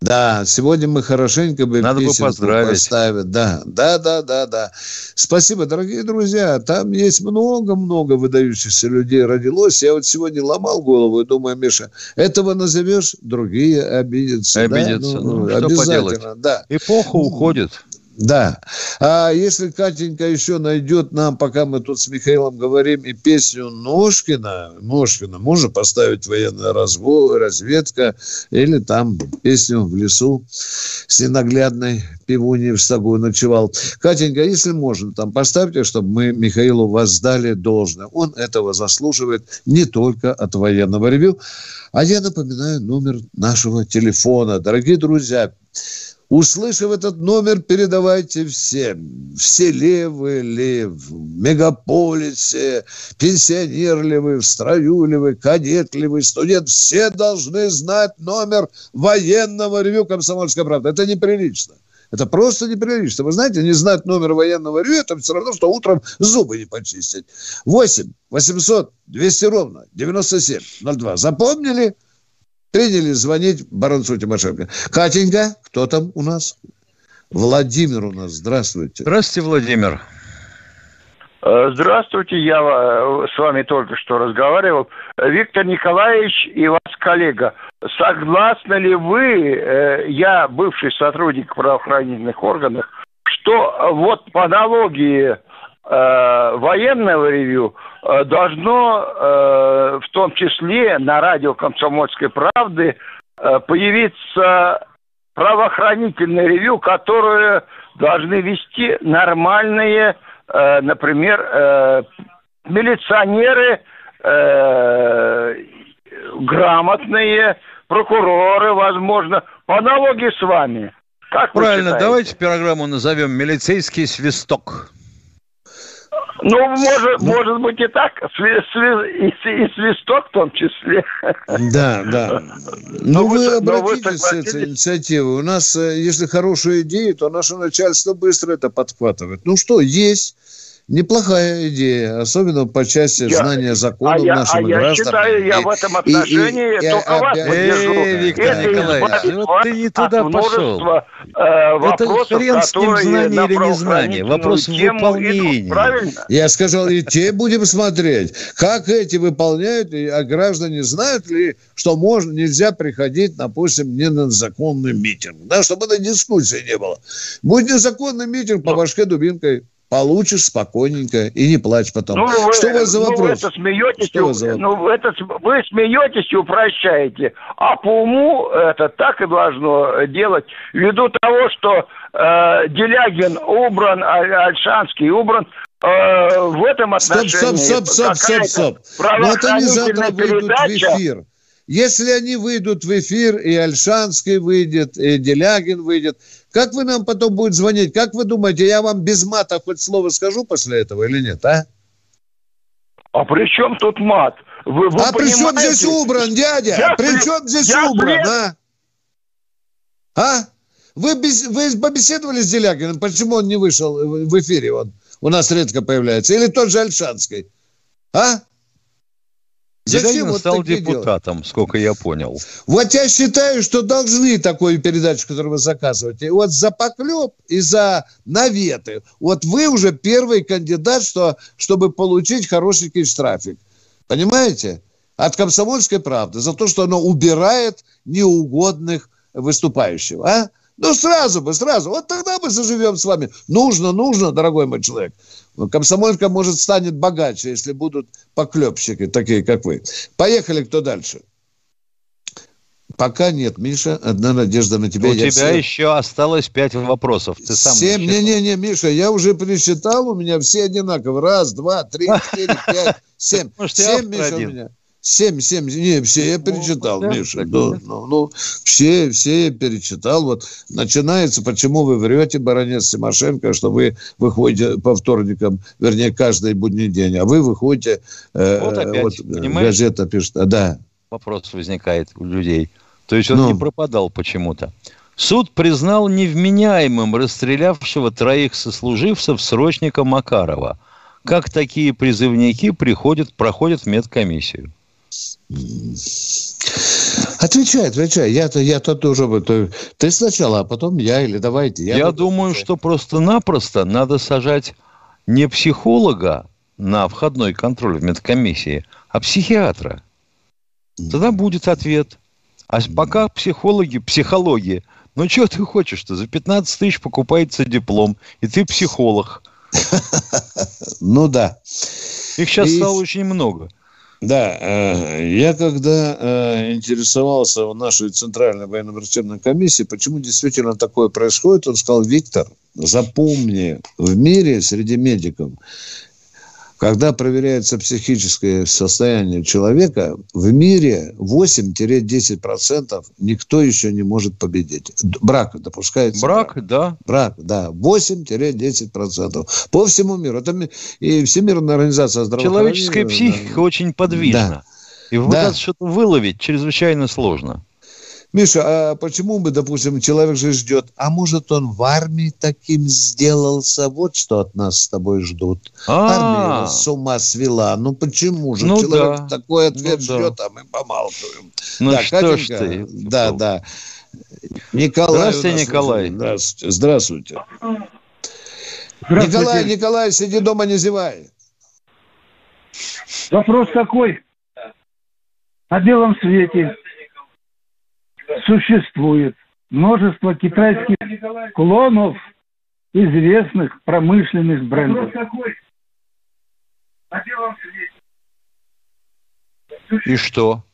S2: Да, сегодня мы хорошенько бы
S3: Надо бы поздравить.
S2: поставить. Да, да, да, да, да. Спасибо, дорогие друзья. Там есть много-много выдающихся людей родилось. Я вот сегодня ломал голову и думаю, Миша, этого назовешь, другие обидятся.
S3: Обидятся. Да? Ну, ну, что поделать? Да. Эпоха уходит.
S2: Да. А если Катенька еще найдет нам, пока мы тут с Михаилом говорим, и песню Ножкина, Ножкина, можно поставить военная развод, разведка, или там песню в лесу с ненаглядной пивуней в стогу ночевал. Катенька, если можно, там поставьте, чтобы мы Михаилу воздали должное. Он этого заслуживает не только от военного ревю. А я напоминаю номер нашего телефона. Дорогие друзья, Услышав этот номер, передавайте всем. В селе вы ли, в мегаполисе, пенсионер ли вы, в строю ли вы, кадет ли вы, студент. Все должны знать номер военного ревю «Комсомольская правда». Это неприлично. Это просто неприлично. Вы знаете, не знать номер военного ревю, это все равно, что утром зубы не почистить. 8 800 200 ровно 9702. Запомнили? Приняли звонить Баранцу Тимошенко. Катенька, кто там у нас? Владимир у нас. Здравствуйте.
S3: Здравствуйте, Владимир.
S7: Э, здравствуйте, я э, с вами только что разговаривал. Виктор Николаевич и ваш коллега, согласны ли вы, э, я бывший сотрудник правоохранительных органов, что вот по аналогии военного ревю Э, должно э, в том числе на радио «Комсомольской правды» э, появиться правоохранительное ревю, которое должны вести нормальные, например, милиционеры, грамотные, прокуроры, возможно, по аналогии с вами.
S3: Как Правильно, давайте программу назовем «Милицейский свисток».
S7: Ну, может, ну, может быть и так, сви, сви, и, и свисток в том числе.
S2: Да, да. Но, но вы обратились с этой инициативой. У нас, э, если хорошая идея, то наше начальство быстро это подхватывает. Ну что, есть Неплохая идея, особенно по части я, знания законов а наших
S7: а. Я считаю, я в этом отношении и, и, только и, вас поддержу.
S3: Эй, Виктор Это Николаевич, вот ты не туда пошел. Э, Это хрен с ним знание или незнание. Вопрос выполнения. Идут,
S2: Я сказал, и те будем смотреть, как эти выполняют, а граждане знают ли, что можно, нельзя приходить, допустим, не на законный митинг. Да, чтобы на дискуссии не было. Будет незаконный митинг по башке дубинкой получишь спокойненько и не плачь потом. Ну, вы, что у вас за вопрос? Ну, вы это
S7: смеетесь, что у, за... ну, это, вы смеетесь и упрощаете. А по уму это так и должно делать. Ввиду того, что э, Делягин убран, а Альшанский убран, э, в этом отношении...
S2: Стоп, стоп, стоп, стоп, стоп, стоп. Но это не завтра выйдут в эфир. Если они выйдут в эфир, и Альшанский выйдет, и Делягин выйдет, как вы нам потом будете звонить? Как вы думаете, я вам без мата хоть слово скажу после этого или нет, а?
S7: А при чем тут мат?
S2: Вы, вы а при чем здесь убран, дядя? Я при чем здесь я убран, а? А? Вы, без, вы побеседовали с Делягиным? Почему он не вышел в эфире? Он у нас редко появляется. Или тот же Альшанский? А?
S3: Зачем вот стал депутатом, делать? сколько я понял.
S2: Вот я считаю, что должны такую передачу, которую вы заказываете. Вот за поклеп и за наветы. Вот вы уже первый кандидат, что, чтобы получить хорошенький штрафик. Понимаете? От комсомольской правды. За то, что оно убирает неугодных выступающих. А? Ну, сразу бы, сразу. Вот тогда мы заживем с вами. Нужно, нужно, дорогой мой человек. Комсомолька, может, станет богаче, если будут поклепщики, такие, как вы. Поехали, кто дальше? Пока нет, Миша. Одна надежда на тебя.
S4: У я тебя все... еще осталось пять вопросов. Ты сам
S2: Семь. Не-не-не, Миша, я уже пересчитал. У меня все одинаковые. Раз, два, три, четыре, пять, семь. Семь, Миша, у меня. Семь, семь, не, все я перечитал, ну, Миша. Ну, ну, ну, все, все я перечитал. Вот начинается, почему вы врете, баронец Тимошенко, что вы выходите по вторникам, вернее, каждый будний день, а вы выходите, э, вот, опять, вот газета пишет, а, да.
S4: Вопрос возникает у людей. То есть он ну. не пропадал почему-то. Суд признал невменяемым расстрелявшего троих сослуживцев срочника Макарова. Как такие призывники приходят, проходят медкомиссию?
S2: Отвечай, отвечай. Я-то, я-то тоже бы. Ты сначала, а потом я или давайте.
S4: Я, я думаю, что просто-напросто надо сажать не психолога на входной контроль в медкомиссии, а психиатра. Тогда будет ответ. А пока психологи, психология. Ну, что ты хочешь-то? За 15 тысяч покупается диплом, и ты психолог.
S2: Ну да.
S4: Их сейчас стало очень много.
S2: Да, э, я когда э, интересовался в нашей Центральной военно-врачебной комиссии, почему действительно такое происходит, он сказал, Виктор, запомни, в мире среди медиков когда проверяется психическое состояние человека, в мире 8-10% никто еще не может победить. Брак допускается.
S4: Брак, брак. да.
S2: Брак, да. 8-10%. По всему миру. Это и Всемирная организация
S4: здравоохранения. Человеческая психика да. очень подвижна. Да. И вот да. что-то выловить чрезвычайно сложно.
S2: Миша, а почему бы, допустим, человек же ждет, а может он в армии таким сделался, вот что от нас с тобой ждут. А-а-а. Армия с ума свела, ну почему же ну, человек да. такой ответ ну, ждет, да. а мы помалкиваем.
S4: Ну да, что Катенька, ж ты?
S2: Да, да. Николай
S4: Здравствуйте, Николай.
S2: Здравствуйте. Здравствуйте. Здравствуйте. Николай, Николай, сиди дома, не зевай.
S18: Вопрос такой. О белом свете существует множество китайских клонов известных промышленных брендов.
S4: И что?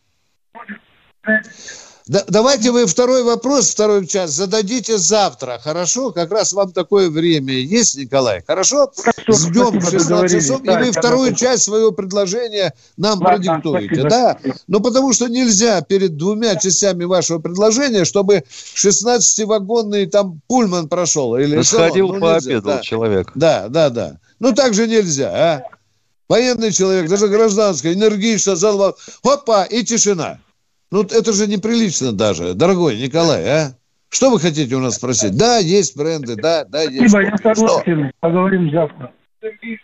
S2: Да, давайте вы второй вопрос, второй час зададите завтра, хорошо? Как раз вам такое время есть, Николай, хорошо? хорошо Ждем в 16 часов, да, и вы вторую да, часть своего предложения нам Ладно, продиктуете, спасибо. да? Ну, потому что нельзя перед двумя частями вашего предложения, чтобы 16-вагонный там пульман прошел. Или
S4: Сходил, ну, пообедал да. человек.
S2: Да, да, да. Ну, так же нельзя, а? Военный человек, даже гражданский, энергично, залвал. Опа, и тишина. Ну, это же неприлично даже, дорогой Николай, а? Что вы хотите у нас спросить? Да, есть бренды, да, да, есть.
S18: Спасибо, я согласен. Что? Поговорим завтра.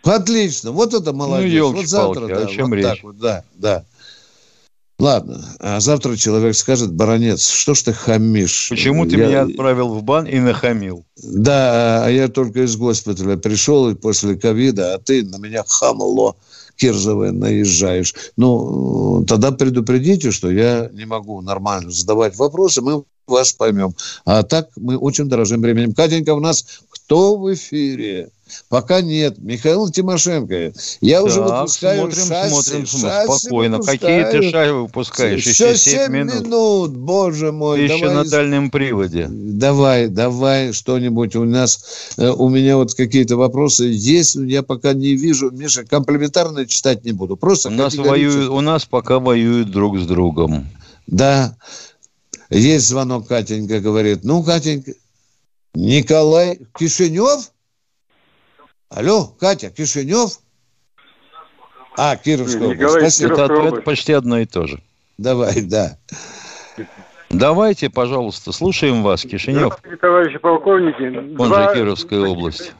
S2: Отлично, вот это молодец. Ну, вот завтра, да, о чем вот речь? Так вот, да, да. Ладно, а завтра человек скажет, баронец, что ж ты хамишь?
S4: Почему ты я... меня отправил в бан и нахамил?
S2: Да, а я только из госпиталя пришел и после ковида, а ты на меня хамло кирзовые наезжаешь. Ну, тогда предупредите, что я не могу нормально задавать вопросы, мы вас поймем. А так мы очень дорожим временем. Катенька, у нас кто в эфире? Пока нет. Михаил Тимошенко. Я так, уже выпускаю
S4: смотрим,
S2: шасси.
S4: Смотрим, смотрим. Спокойно. Выпускаю. Какие ты шаги выпускаешь? Еще,
S2: Еще 7, 7 минут. минут. Боже мой.
S4: Ты давай. еще на дальнем приводе.
S2: Давай, давай что-нибудь. У нас, э, у меня вот какие-то вопросы есть. Я пока не вижу. Миша, комплементарно читать не буду. Просто
S4: у нас, воюют, у нас пока воюют друг с другом.
S2: Да. Есть звонок, Катенька говорит. Ну, Катенька, Николай Кишинев? Алло, Катя, Кишинев? А, Кировская область.
S4: Спасибо. Это, это почти одно и то же.
S2: Давай, да.
S4: Давайте, пожалуйста, слушаем вас, Кишинев.
S19: Товарищи полковники.
S4: Он два, же Кировская область.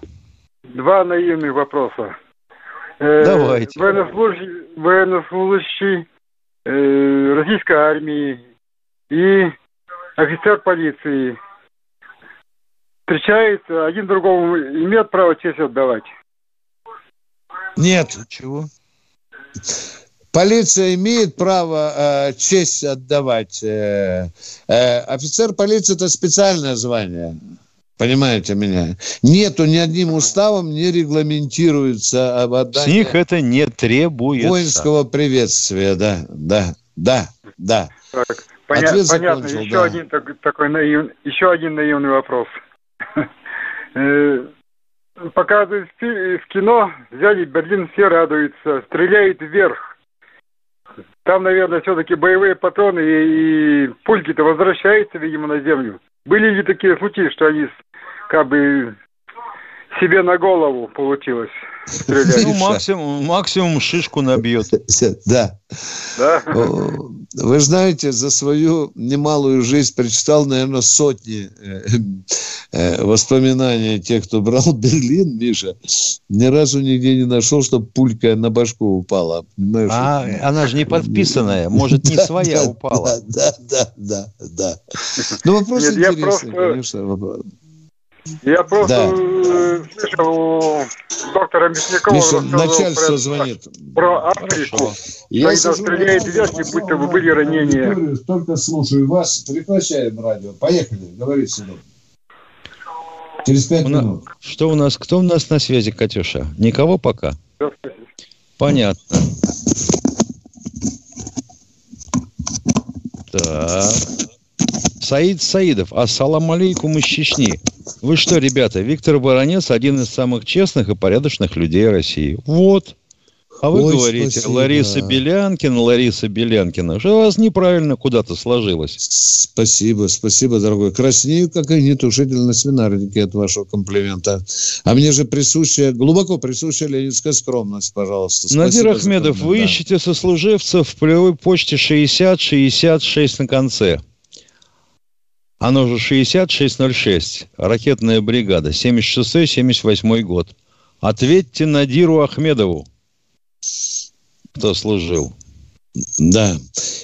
S19: Два наивных вопроса.
S4: Э, Давайте.
S19: Военнослужащий, военнослужащий э, российской армии и офицер полиции встречается, один другому имеет право честь отдавать?
S2: Нет. Чего? Полиция имеет право э, честь отдавать. Э, э, офицер полиции это специальное звание. Понимаете меня? Нету ни одним уставом не регламентируется об отдании.
S4: С них это не требуется.
S2: Воинского приветствия, да, да, да, да.
S19: Так, Поня- Ответ понятно. Закончил, еще да. один так, такой наив... еще один наивный вопрос. Э, показывают в кино, взяли Берлин, все радуются, стреляют вверх. Там, наверное, все-таки боевые патроны и, и пульки-то возвращаются, видимо, на землю. Были ли такие случаи, что они как бы себе на голову получилось?
S4: стрелять. Ну, максимум, максимум шишку набьет.
S2: Да. да. Вы знаете, за свою немалую жизнь прочитал, наверное, сотни э, э, воспоминаний тех, кто брал Берлин, Миша. Ни разу нигде не нашел, чтобы пулька на башку упала.
S4: Понимаешь? А она же не подписанная, может, не своя упала.
S2: Да, да, да, да. Ну, вопрос интересный, конечно.
S19: Я просто да. Э, слышал у доктора Мясникова
S2: Миша, начальство про,
S19: звонит. Про Африку. Я когда стреляет вверх, и будто бы были ранения.
S2: Только слушаю вас. Прекращаем радио. Поехали. Говорите сюда. Через пять минут.
S4: Что у нас? Кто у нас на связи, Катюша? Никого пока? Понятно. Так. Саид Саидов, ассалам алейкум из Чечни. Вы что, ребята, Виктор Баранец один из самых честных и порядочных людей России. Вот. А вы Ой, говорите, спасибо. Лариса Белянкина, Лариса Белянкина, что у вас неправильно куда-то сложилось.
S2: Спасибо, спасибо, дорогой. Краснею, как и нетушитель на свинарнике от вашего комплимента. А мне же присущая, глубоко присущая ленинская скромность, пожалуйста.
S4: Спасибо Надир Ахмедов, вы да. ищете сослуживцев в полевой почте 60-66 на конце. Оно же 6606, ракетная бригада, 76-78 год. Ответьте Надиру Ахмедову, кто служил.
S2: Да.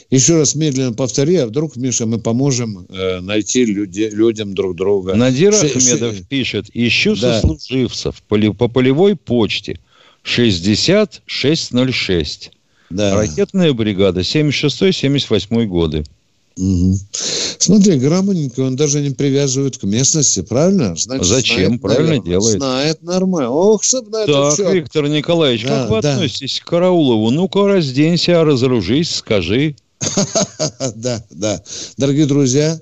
S2: Еще раз медленно повтори, а вдруг, Миша, мы поможем э, найти люди, людям друг друга.
S4: Надир Ш- Ахмедов ш... пишет, ищу да. сослуживцев по, по полевой почте 6606. Да. Ракетная бригада, 76-78 годы.
S2: Угу. Смотри, грамотненько он даже не привязывает к местности, правильно?
S4: Значит, Зачем? Знает, правильно наверное, делает.
S2: Знает нормально. Ох, чтоб на
S4: Так, это Виктор Николаевич, да, как вы да. относитесь к Караулову? Ну-ка, разденься, разоружись, скажи.
S2: Да, да. Дорогие друзья,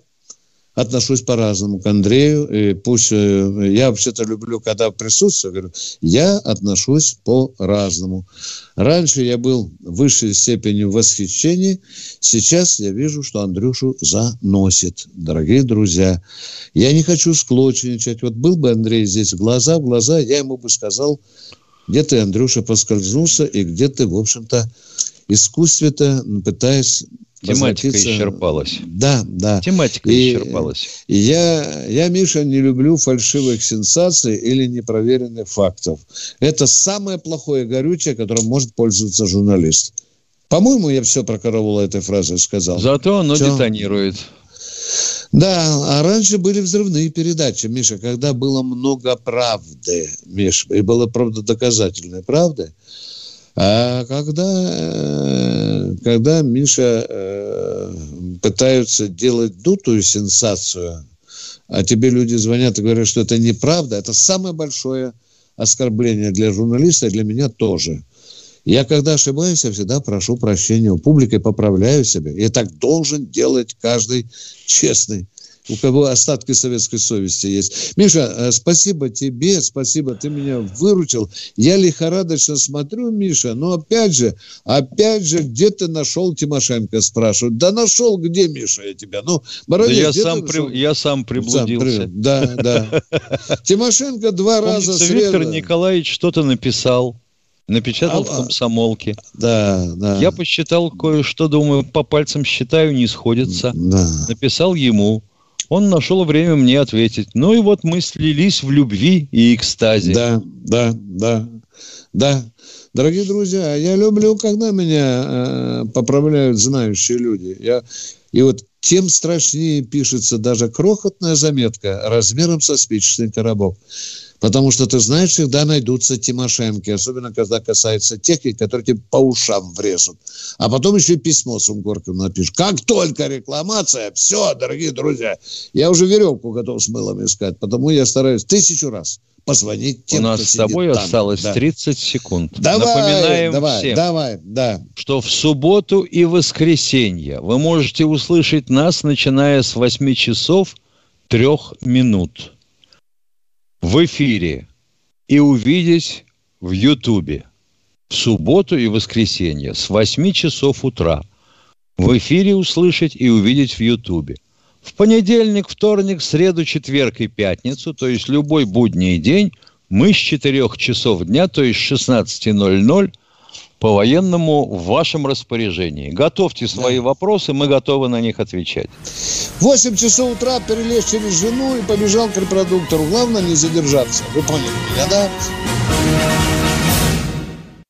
S2: отношусь по-разному к Андрею. И пусть э, я вообще-то люблю, когда присутствую, говорю, я отношусь по-разному. Раньше я был в высшей степени восхищения, сейчас я вижу, что Андрюшу заносит. Дорогие друзья, я не хочу склочничать. Вот был бы Андрей здесь глаза в глаза, я ему бы сказал, где ты, Андрюша, поскользнулся, и где ты, в общем-то, искусственно пытаясь
S4: Тематика исчерпалась.
S2: Да, да.
S4: Тематика и, исчерпалась.
S2: И я, я, Миша, не люблю фальшивых сенсаций или непроверенных фактов. Это самое плохое горючее, которым может пользоваться журналист. По-моему, я все про Караула этой фразой сказал.
S4: Зато оно все. детонирует.
S2: Да, а раньше были взрывные передачи, Миша, когда было много правды, Миша, и было правдодоказательной правды. А когда, э, когда Миша э, пытаются делать дутую сенсацию, а тебе люди звонят и говорят, что это неправда, это самое большое оскорбление для журналиста, и для меня тоже. Я, когда ошибаюсь, я всегда прошу прощения у публики, поправляю себя. И так должен делать каждый честный у кого остатки советской совести есть. Миша, э, спасибо тебе, спасибо, ты меня выручил. Я лихорадочно смотрю, Миша, но опять же, опять же, где ты нашел Тимошенко, спрашивают. Да нашел где, Миша, я тебя? Ну,
S4: Бородец, да я, сам при... я сам приблудился. Сам,
S2: да, да. Тимошенко два раза
S4: Виктор Николаевич что-то написал. Напечатал а, в комсомолке.
S2: Да, да.
S4: Я посчитал кое-что, думаю, по пальцам считаю, не сходится. Да. Написал ему. Он нашел время мне ответить. Ну и вот мы слились в любви и экстазе.
S2: Да, да, да, да. Дорогие друзья, я люблю, когда меня э, поправляют знающие люди. Я, и вот тем страшнее пишется даже крохотная заметка размером со спичечный коробок. Потому что, ты знаешь, всегда найдутся Тимошенки, особенно когда касается техники, которые тебе по ушам врежут. А потом еще письмо с Унгорком напишут. Как только рекламация, все, дорогие друзья, я уже веревку готов с мылом искать, потому я стараюсь тысячу раз позвонить тем,
S4: У нас с тобой
S2: там.
S4: осталось
S2: да.
S4: 30 секунд.
S2: Давай,
S4: Напоминаем
S2: давай,
S4: всем,
S2: давай, да.
S4: что в субботу и воскресенье вы можете услышать нас, начиная с 8 часов 3 минут в эфире и увидеть в Ютубе в субботу и воскресенье с 8 часов утра. В эфире услышать и увидеть в Ютубе. В понедельник, вторник, среду, четверг и пятницу, то есть любой будний день, мы с 4 часов дня, то есть 16.00, по военному в вашем распоряжении. Готовьте свои вопросы, мы готовы на них отвечать.
S2: 8 часов утра перелез через жену и побежал к репродуктору. Главное не задержаться. Вы поняли меня, да?